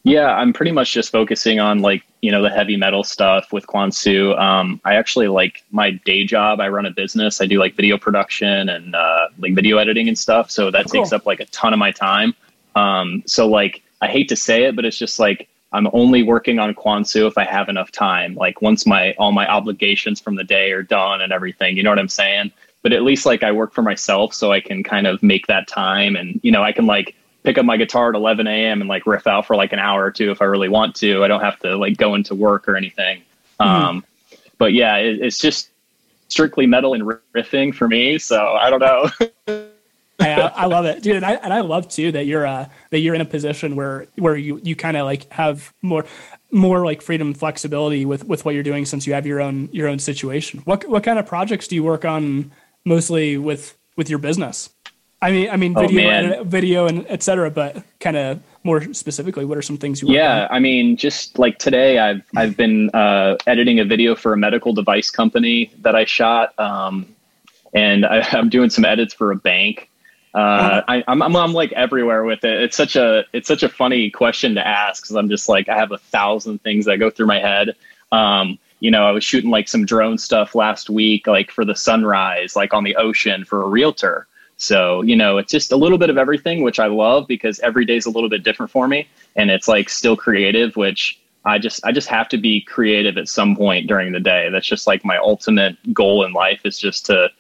Yeah, I'm pretty much just focusing on like, you know, the heavy metal stuff with Kwansu. Um, I actually like my day job. I run a business. I do like video production and uh, like video editing and stuff. So that oh, cool. takes up like a ton of my time. Um, so like, I hate to say it, but it's just like I'm only working on Kwansu if I have enough time. Like once my all my obligations from the day are done and everything, you know what I'm saying? But at least like I work for myself, so I can kind of make that time, and you know I can like pick up my guitar at 11 a.m. and like riff out for like an hour or two if I really want to. I don't have to like go into work or anything. Mm-hmm. Um, but yeah, it, it's just strictly metal and riffing for me. So I don't know. I, I, love it, dude, and I and I love too that you're uh that you're in a position where where you you kind of like have more more like freedom and flexibility with with what you're doing since you have your own your own situation. What what kind of projects do you work on mostly with with your business? I mean, I mean, oh, video, oh, and, video, and etc. But kind of more specifically, what are some things you? Yeah? I mean, just like today, I've I've been uh, editing a video for a medical device company that I shot, um, and I, am doing some edits for a bank. Uh, uh-huh. I, I'm, I'm I'm like everywhere with it. It's such a it's such a funny question to ask because I'm just like I have a thousand things that go through my head. Um, you know, I was shooting like some drone stuff last week, like for the sunrise, like on the ocean for a realtor. So, you know, it's just a little bit of everything, which I love because every day is a little bit different for me. And it's like still creative, which I just I just have to be creative at some point during the day. That's just like my ultimate goal in life is just to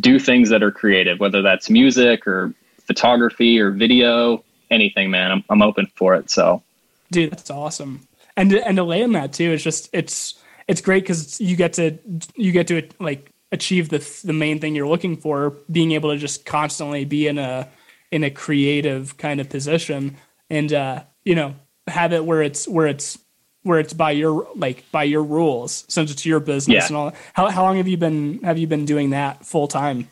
do things that are creative, whether that's music or photography or video, anything, man. I'm, I'm open for it. So, dude, that's awesome. And and to lay in that too, it's just it's it's great because you get to you get to like achieve the the main thing you're looking for, being able to just constantly be in a in a creative kind of position, and uh, you know have it where it's where it's where it's by your like by your rules since it's your business yeah. and all. How how long have you been have you been doing that full time?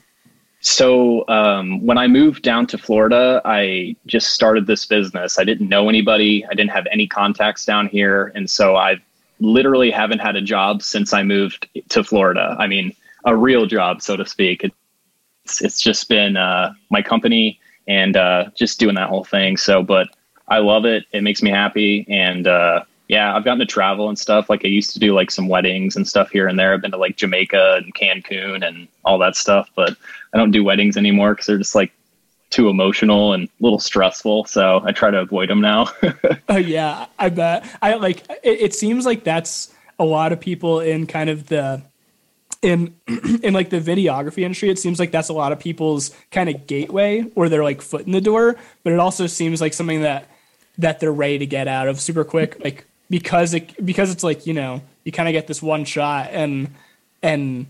So um, when I moved down to Florida, I just started this business. I didn't know anybody. I didn't have any contacts down here, and so I literally haven't had a job since I moved to Florida. I mean, a real job, so to speak. It's it's just been uh, my company and uh, just doing that whole thing. So, but I love it. It makes me happy, and uh, yeah, I've gotten to travel and stuff. Like I used to do like some weddings and stuff here and there. I've been to like Jamaica and Cancun and all that stuff, but I don't do weddings anymore because they're just like too emotional and a little stressful. So I try to avoid them now. oh yeah, I bet. I like. It, it seems like that's a lot of people in kind of the in in like the videography industry it seems like that's a lot of people's kind of gateway or their like foot in the door but it also seems like something that that they're ready to get out of super quick like because it because it's like you know you kind of get this one shot and and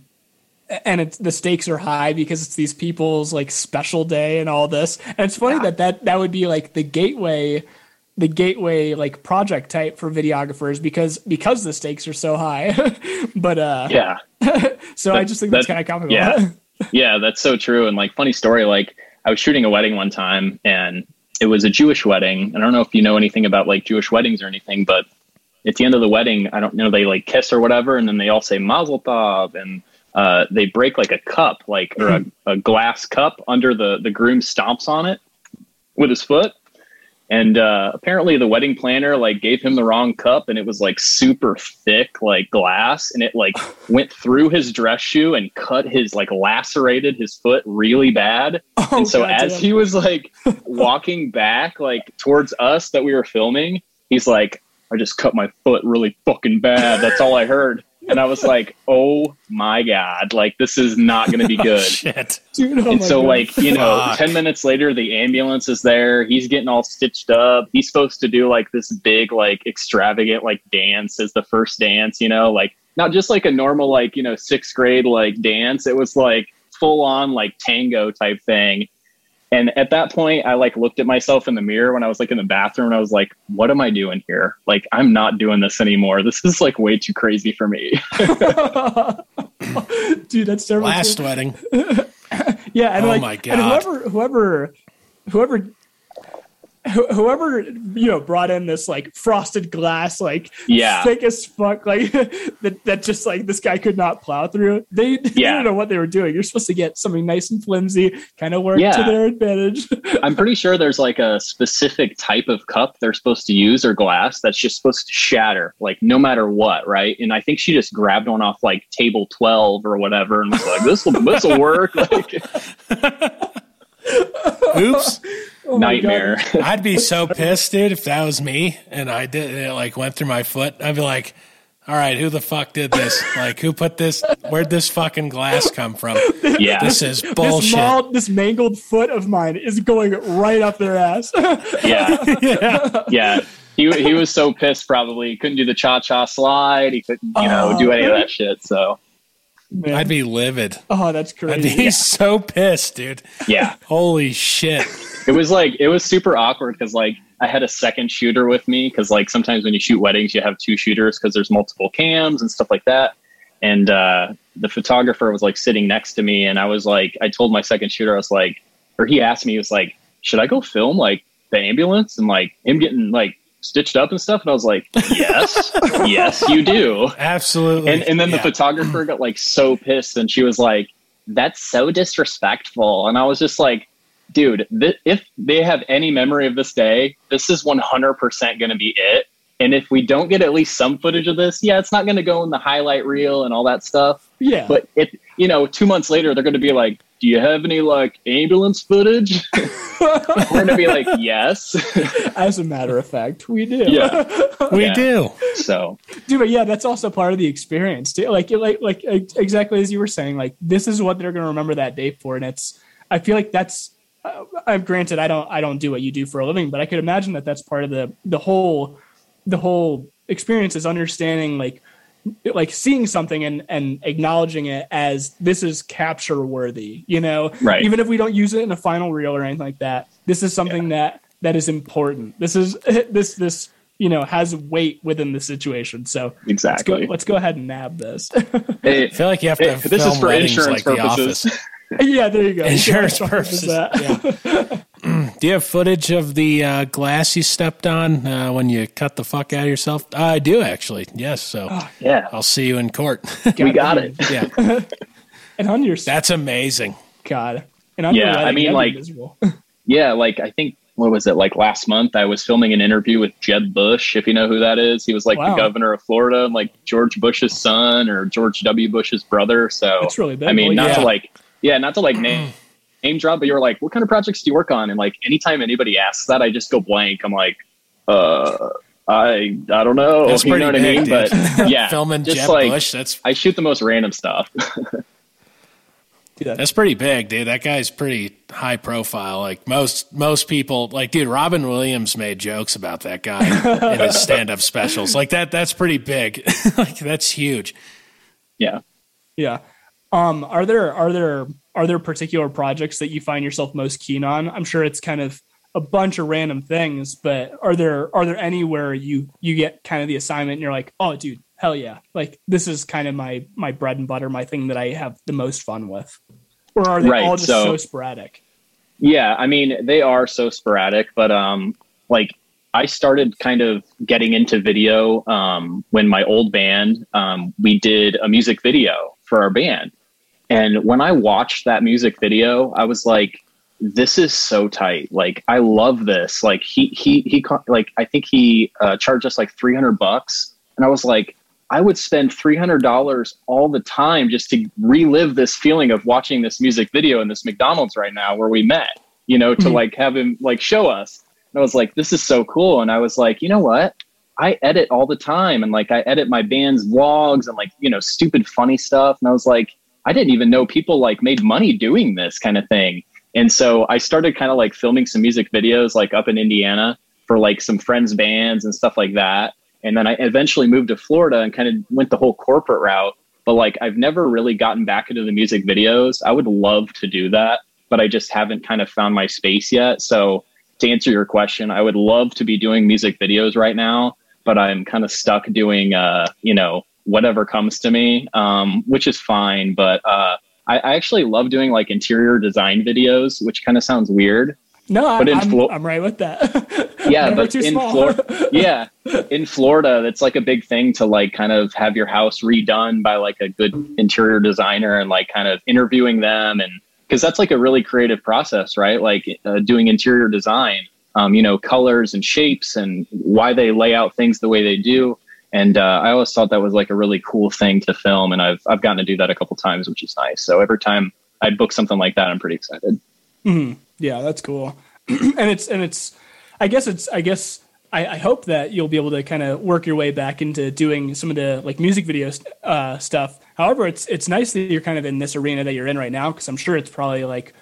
and it's the stakes are high because it's these people's like special day and all this and it's funny yeah. that that that would be like the gateway the gateway like project type for videographers because because the stakes are so high. But uh yeah. so that, i just think that's, that's kind of comical. yeah. Yeah that's so true. And like funny story like i was shooting a wedding one time and it was a jewish wedding. I don't know if you know anything about like jewish weddings or anything but at the end of the wedding, I don't know, they like kiss or whatever, and then they all say Mazel Tov, and uh, they break like a cup, like or a, a, glass cup under the the groom stomps on it with his foot, and uh, apparently the wedding planner like gave him the wrong cup, and it was like super thick like glass, and it like went through his dress shoe and cut his like lacerated his foot really bad. Oh, and so God as damn. he was like walking back like towards us that we were filming, he's like, I just cut my foot really fucking bad. That's all I heard. And I was like, oh my God, like this is not going to be oh, good. oh, shit. Dude, oh and so, God. like, you know, Fuck. 10 minutes later, the ambulance is there. He's getting all stitched up. He's supposed to do like this big, like, extravagant, like, dance as the first dance, you know, like, not just like a normal, like, you know, sixth grade, like, dance. It was like full on, like, tango type thing. And at that point, I like looked at myself in the mirror when I was like in the bathroom and I was like, what am I doing here? Like, I'm not doing this anymore. This is like way too crazy for me. Dude, that's terrible. Last wedding. yeah. And oh like, my God. and whoever, whoever, whoever whoever you know brought in this like frosted glass like yeah. thick as fuck like that that just like this guy could not plow through. They, yeah. they didn't know what they were doing. You're supposed to get something nice and flimsy kind of work yeah. to their advantage. I'm pretty sure there's like a specific type of cup they're supposed to use or glass that's just supposed to shatter like no matter what right? And i think she just grabbed one off like table 12 or whatever and was like this will this will work. Like oops Oh nightmare. I'd be so pissed, dude, if that was me and I did it like went through my foot. I'd be like, all right, who the fuck did this? Like, who put this? Where'd this fucking glass come from? Yeah, this is bullshit. This, mauled, this mangled foot of mine is going right up their ass. yeah, yeah, yeah. He he was so pissed. Probably he couldn't do the cha cha slide. He couldn't, you know, oh, do any of that shit. So Man. I'd be livid. Oh, that's crazy. I'd be yeah. so pissed, dude. Yeah. Holy shit. It was like it was super awkward because like I had a second shooter with me because like sometimes when you shoot weddings you have two shooters because there's multiple cams and stuff like that. And uh, the photographer was like sitting next to me, and I was like, I told my second shooter, I was like, or he asked me, he was like, should I go film like the ambulance and like him getting like stitched up and stuff? And I was like, yes, yes, you do. Absolutely. And, and then yeah. the photographer got like so pissed and she was like, that's so disrespectful. And I was just like, dude, th- if they have any memory of this day, this is 100% going to be it. And if we don't get at least some footage of this, yeah, it's not going to go in the highlight reel and all that stuff. Yeah. But if, you know, two months later, they're going to be like, do you have any like ambulance footage? We're gonna be like, yes. As a matter of fact, we do. Yeah. We Yeah. do. So dude but yeah that's also part of the experience too like like like exactly as you were saying like this is what they're going to remember that day for and it's i feel like that's uh, i'm granted i don't i don't do what you do for a living but i could imagine that that's part of the the whole the whole experience is understanding like like seeing something and and acknowledging it as this is capture worthy you know Right. even if we don't use it in a final reel or anything like that this is something that that is important this is this this you know has weight within the situation so let's go exactly. let's go ahead and nab this Hey, I feel like you have to hey, have this is for insurance like purposes. Office. yeah there you go Insurance Yeah, purposes. that. Do you have footage of the uh, glass you stepped on uh, when you cut the fuck out of yourself? Uh, I do actually. Yes. So yeah, I'll see you in court. we got it. yeah, and on your that's amazing. god and on Yeah, your I mean, like- Yeah, like I think what was it like last month? I was filming an interview with Jeb Bush. If you know who that is, he was like Wow. the governor of Florida, and like George Bush's son or George W. Bush's brother. So It's really big. I mean, Well, not yeah. to like, yeah, not to like name name drop, but you're like, what kind of projects do you work on? And like, anytime anybody asks that, I just go blank. I'm like, uh, I I don't know. That's you pretty know what big, I mean? dude. But yeah, Filming just Jeb like Bush. That's I shoot the most random stuff. Dude, that's pretty big, dude. That guy's pretty high profile. Like most most people, like dude, Robin Williams made jokes about that guy in his stand up specials. Like that. That's pretty big. like that's huge. yeah. yeah um are there are there are there particular projects that you find yourself most keen on? I'm sure it's kind of a bunch of random things but are there are there any where you you get kind of the assignment and you're like oh dude hell yeah. Like this is kind of my my bread and butter my thing that i have the most fun with. Or are they Right, all just so- so sporadic? Yeah, I mean, they are so sporadic, but um like I started kind of getting into video um when my old band um we did a music video for our band. And when I watched that music video, I was like this is so tight. Like I love this. Like he he he like I think he uh, charged us like 300 bucks and I was like I would spend $300 all the time just to relive this feeling of watching this music video in this McDonald's right now where we met, you know, to Mhm. like have him like show us. And I was like, this is so cool. And I was like, you know what? I edit all the time and like I edit my band's vlogs and like, you know, stupid funny stuff. And I was like, I didn't even know people like made money doing this kind of thing. And so I started kind of like filming some music videos like up in Indiana for like some friends' bands and stuff like that. And then I eventually moved to Florida and kind of went the whole corporate route. But like I've never really gotten back into the music videos. I would love to do that, but I just haven't kind of found my space yet. So to answer your question, I would love to be doing music videos right now, but I'm kind of stuck doing uh, you know, whatever comes to me, um, which is fine. But uh I, I actually love doing like interior design videos, which kind of sounds weird. no I, But in I'm, Flo- I'm right with that Yeah, but in. Florida, yeah, in Florida, that's like a big thing to like kind of have your house redone by like a good interior designer and like kind of interviewing them and because that's like a really creative process, right? Like uh, doing interior design, um, you know, colors and shapes and why they lay out things the way they do. And uh, I always thought that was like a really cool thing to film, and I've I've gotten to do that a couple times, which is nice. So every time I book something like that, I'm pretty excited. Mhm. Yeah, that's cool. and it's and it's I guess it's I guess I, I hope that you'll be able to kind of work your way back into doing some of the like music video uh, stuff. However, it's it's nice that you're kind of in this arena that you're in right now because I'm sure it's probably like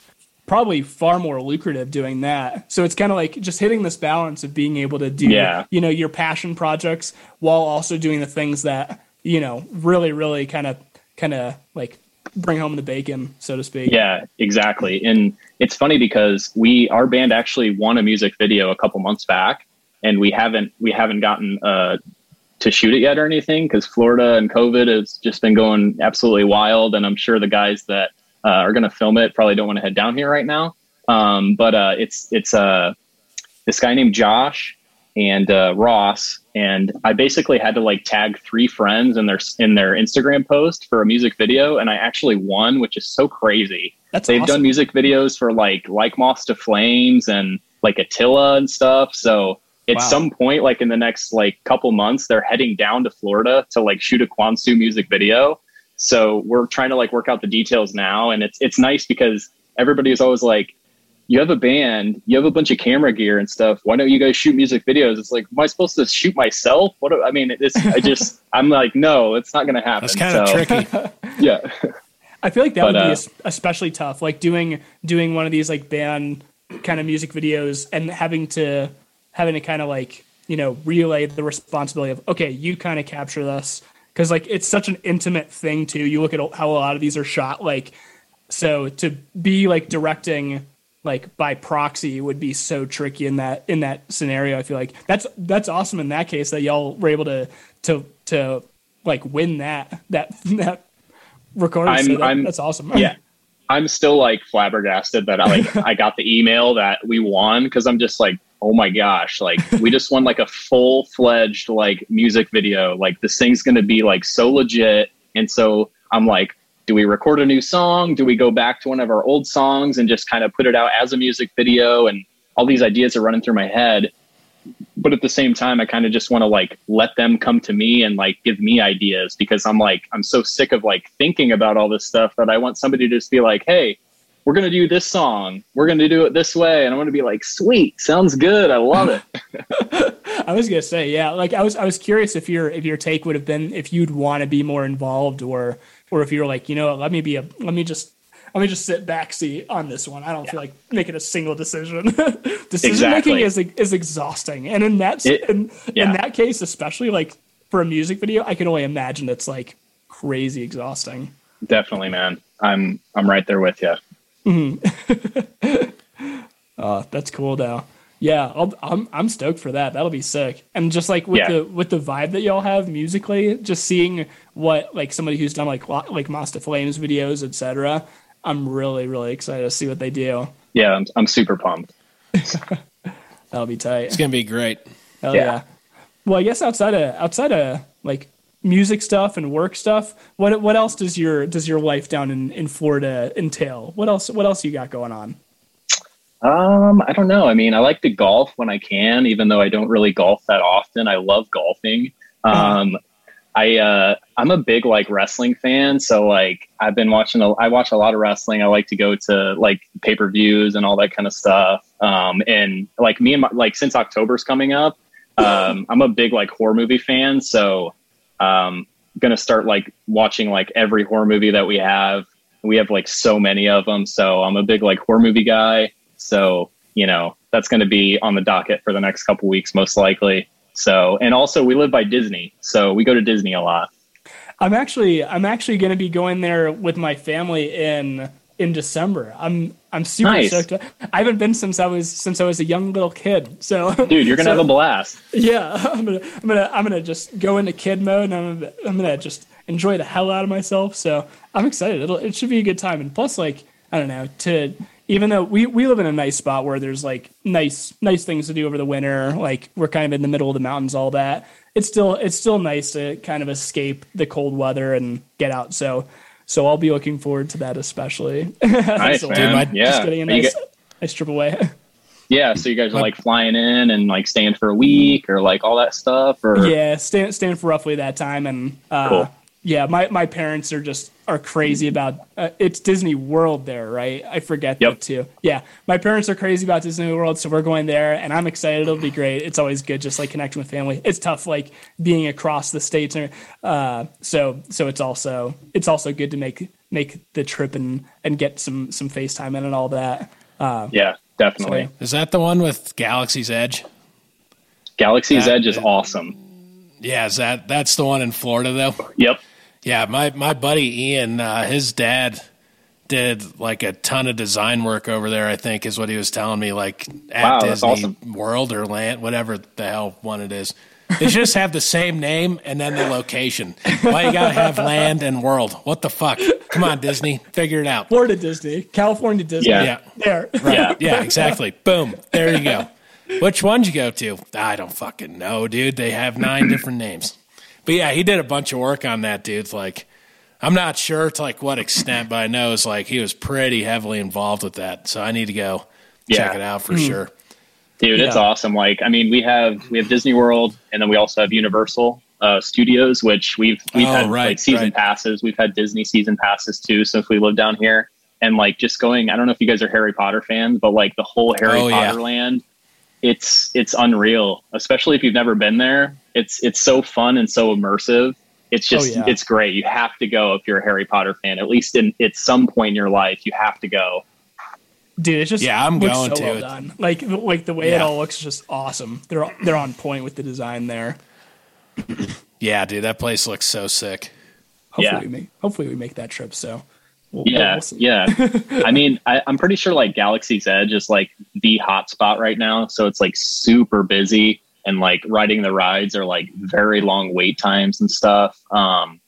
probably far more lucrative doing that. So it's kind of like just hitting this balance of being able to do Yeah. you know your passion projects while also doing the things that you know really really kind of kind of like bring home the bacon, so to speak. Yeah, exactly. And it's funny because we our band actually won a music video a couple months back, and we haven't we haven't gotten uh, to shoot it yet or anything because Florida and COVID has just been going absolutely wild. And I'm sure the guys that uh, are going to film it probably don't want to head down here right now. Um, but uh, it's it's uh, this guy named Josh and uh, Ross, and I basically had to like tag three friends in their in their Instagram post for a music video, and I actually won, which is so crazy. That's They've awesome. done music videos for like like Moths to Flames and like Attila and stuff. So at Wow. some point, like in the next like couple months, they're heading down to Florida to like shoot a Kwansu music video. So we're trying to like work out the details now, and it's it's nice because everybody is always like, "You have a band, you have a bunch of camera gear and stuff. Why don't you guys shoot music videos?" It's like, am I supposed to shoot myself? What? do- I mean, it's I just I'm like, no, it's not going to happen. That's kind of So, tricky. Yeah, I feel like that But, would be uh, especially tough, like doing doing one of these like band kind of music videos and having to having to kind of like you know relay the responsibility of okay, you kind of capture this because like it's such an intimate thing too. You look at how a lot of these are shot, like so to be like directing like by proxy would be so tricky in that in that scenario. I feel like that's that's awesome in that case that y'all were able to to to like win that that that recording. I'm- so that- I'm- that's awesome. yeah. I'm still like flabbergasted that I like I got the email that we won because I'm just like, oh my gosh, like we just won like a full fledged like music video. Like this thing's gonna be like so legit. And so I'm like, do we record a new song? Do we go back to one of our old songs and just kind of put it out as a music video? And all these ideas are running through my head. But at the same time, I kind of just want to like let them come to me and like give me ideas because I'm like, I'm so sick of like thinking about all this stuff that I want somebody to just be like, hey, we're going to do this song. We're going to do it this way. And I'm going to be like, sweet, sounds good. I love it. I was gonna say, yeah. Like I was, I was curious if your if your take would have been if you'd want to be more involved, or or if you were like, you know, let me be a, let me just, let me just sit backseat on this one. I don't feel like making a single decision. decision making is is exhausting, and in that It- in, yeah. in that case, especially like for a music video, I can only imagine it's like crazy exhausting. Definitely, man. I'm, I'm right there with you. Uh, that's cool though. Yeah, I'll, I'm I'm stoked for that. That'll be sick. And just like with Yeah. the with the vibe that y'all have musically, just seeing what like somebody who's done like like Moths to Flames videos, etc. I'm really really excited to see what they do. Yeah. I'm, I'm super pumped. That'll be tight. It's gonna be great. Hell yeah. Yeah. Well, I guess outside of outside of like music stuff and work stuff, what what else does your does your life down in, in Florida entail? What else what else you got going on? Um, I don't know. I mean, I like to golf when I can, even though I don't really golf that often. I love golfing. Um, I uh, I'm a big like wrestling fan, so like I've been watching. A, I watch a lot of wrestling. I like to go to like pay per views and all that kind of stuff. Um, and like me and my, like since October's coming up, um, I'm a big like horror movie fan. So um, gonna start like watching like every horror movie that we have. We have like so many of them. So I'm a big like horror movie guy. So, you know, that's to be on the docket for the next couple weeks, most likely. So, and also we live by Disney. So we go to Disney a lot. I'm actually I'm actually to be going there with my family in in December. I'm I'm super Nice. stoked. I haven't been since I was since I was a young little kid. So Dude, you're going to so- have a blast. Yeah, I'm gonna I'm gonna I'm gonna just go into kid mode and I'm gonna, I'm gonna just enjoy the hell out of myself. So I'm excited. It'll it should be a good time. And plus, like I don't know, to even though we we live in a nice spot where there's like nice nice things to do over the winter. Like we're kind of in the middle of the mountains, all that. It's still it's still nice to kind of escape the cold weather and get out. So so I'll be looking forward to that especially. Nice, So, man. Dude, my- yeah. Just getting a nice, get- nice trip away. yeah. So you guys are like flying in and like staying for a week or like all that stuff or yeah staying stand for roughly that time and uh Cool. Yeah my my parents are just are crazy about uh, it's disney world there right i forget Yep. that too yeah my parents are crazy about disney world so we're going there and i'm excited it'll be great it's always good just like connecting with family it's tough like being across the states and uh so so it's also it's also good to make make the trip and and get some some facetime in and all that yeah, definitely. So- Is that the one with Galaxy's Edge? Galaxy's That- Edge is awesome. Yeah, is that that's the one in Florida though? Yep. Yeah, my my buddy Ian, uh, his dad did like a ton of design work over there. I think is what he was telling me. Like at Wow, Disney awesome. World or Land, whatever the hell one it is. They just have the same name and then the location. Why you gotta have land and world? What the fuck? Come on, Disney, figure it out. florida disney california disney Yeah. Yeah, there right. Yeah. Yeah, exactly. Boom. There you go. Which one'd you go to? I don't fucking know, dude. They have nine different names. But yeah, he did a bunch of work on that, dude. Like, I'm not sure to like what extent, but I know it's like he was pretty heavily involved with that. So I need to go check it out for sure. Dude, it's awesome. Like, I mean, we have we have Disney World, and then we also have Universal. uh, Studios, which we've we've Oh, had right, like season right. passes. We've had Disney season passes too since we live down here. And like just going, I don't know if you guys are Harry Potter fans, but like the whole Harry Oh, yeah. Potter land, it's it's unreal. Especially if you've never been there. It's it's so fun and so immersive. It's oh, just Oh, yeah. it's great. You have to go if you're a Harry Potter fan. At least in at some point in your life, you have to go. Dude, it's just Yeah, I'm looks going so to well it. done. Like like the way it all looks is just awesome. They're they're on point with the design there. Yeah, dude, that place looks so sick. Hopefully Yeah. we make hopefully we make that trip. So we'll, Yeah, we'll yeah. I mean, I, I'm pretty sure like Galaxy's Edge is like the hot spot right now. So it's like super busy and like riding the rides are like very long wait times and stuff. Um,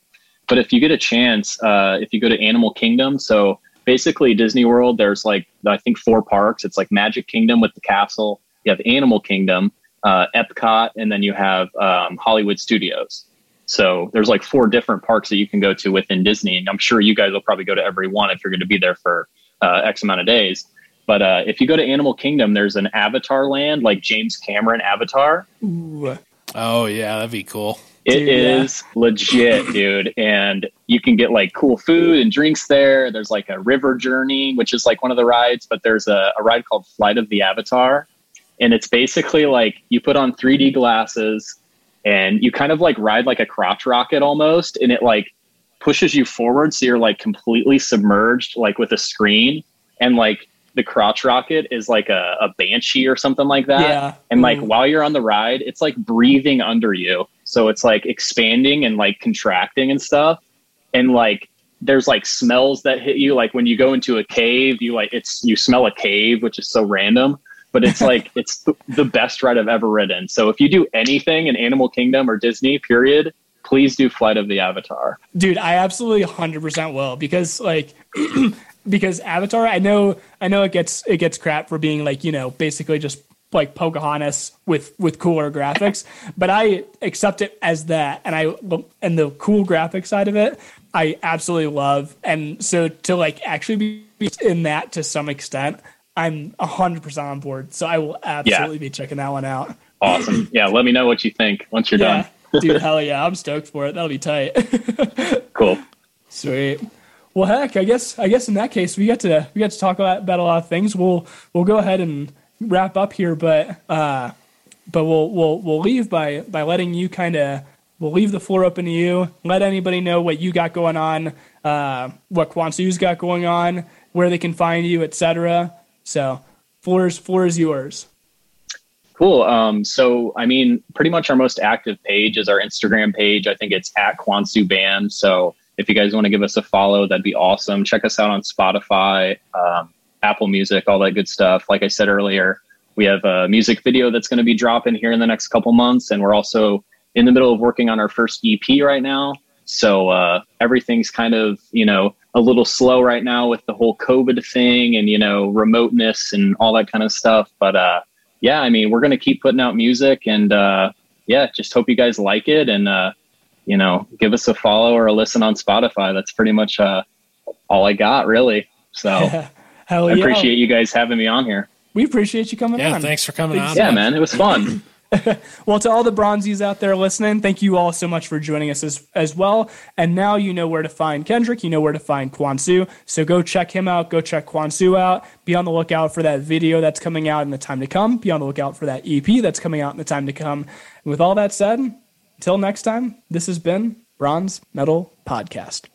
but if you get a chance, uh, if you go to Animal Kingdom, so basically Disney World, there's like I think four parks. It's like Magic Kingdom with the castle. You have Animal Kingdom, uh, Epcot, and then you have um, Hollywood Studios. So there's like four different parks that you can go to within Disney, and I'm sure you guys will probably go to every one if you're going to be there for uh, X amount of days. But uh, if you go to Animal Kingdom, there's an Avatar land, like James Cameron Avatar. Ooh. Oh yeah, that'd be cool. It Dude, yeah. legit, dude. And you can get like cool food and drinks there. There's like a river journey, which is like one of the rides, but there's a, a ride called Flight of the Avatar. And it's basically like you put on 3D glasses and you kind of like ride like a crotch rocket almost. And it like pushes you forward. So you're like completely submerged, like with a screen. And like the crotch rocket is like a, a banshee or something like that. Yeah. And like Ooh. while you're on the ride, it's like breathing under you. So it's like expanding and like contracting and stuff. And like there's like smells that hit you. Like when you go into a cave, you like it's you smell a cave, which is so random. But it's like it's th- the best ride I've ever ridden. So if you do anything in Animal Kingdom or Disney, period, please do Flight of the Avatar. dude i absolutely 100% will because like because avatar i know i know it gets it gets crap for being like you know basically just like pocahontas with with cooler graphics but i accept it as that and i and the cool graphic side of it i absolutely love and so to like actually be in that to some extent i'm 100% on board so i will absolutely be checking that one out Awesome. yeah, let me know what you think once you're yeah done. dude hell yeah i'm stoked for it that'll be tight Cool. Sweet. Well, heck, I guess I guess in that case we got to we got to talk about, about a lot of things. We'll we'll go ahead and wrap up here, but uh, but we'll we'll we'll leave by by letting you kind of we'll leave the floor open to you. Let anybody know what you got going on, uh, what Kwansu's got going on, where they can find you, etc. So, floor is yours. Cool. Um, so, I mean, pretty much our most active page is our Instagram page. I think it's at Kwansu Band. So, if you guys want to give us a follow, that'd be awesome. Check us out on Spotify, um, Apple Music, all that good stuff. Like I said earlier, we have a music video that's going to be dropping here in the next couple months, and we're also in the middle of working on our first EP right now. So uh, everything's kind of you know a little slow right now with the whole COVID thing and you know remoteness and all that kind of stuff. But uh, yeah, I mean, we're going to keep putting out music and, uh, yeah, just hope you guys like it and, uh, you know, give us a follow or a listen on Spotify. That's pretty much, uh, all I got really. So Hell I yeah! appreciate you guys having me on here. We appreciate you coming Yeah, on. thanks for coming on. Yeah, man, it was fun. Well, to all the Bronzies out there listening, thank you all so much for joining us as, as well. And now you know where to find Kendrick. You know where to find Kwansu. So go check him out. Go check Kwansu out. Be on the lookout for that video that's coming out in the time to come. Be on the lookout for that EP that's coming out in the time to come. And with all that said, until next time, this has been Bronze Metal Podcast.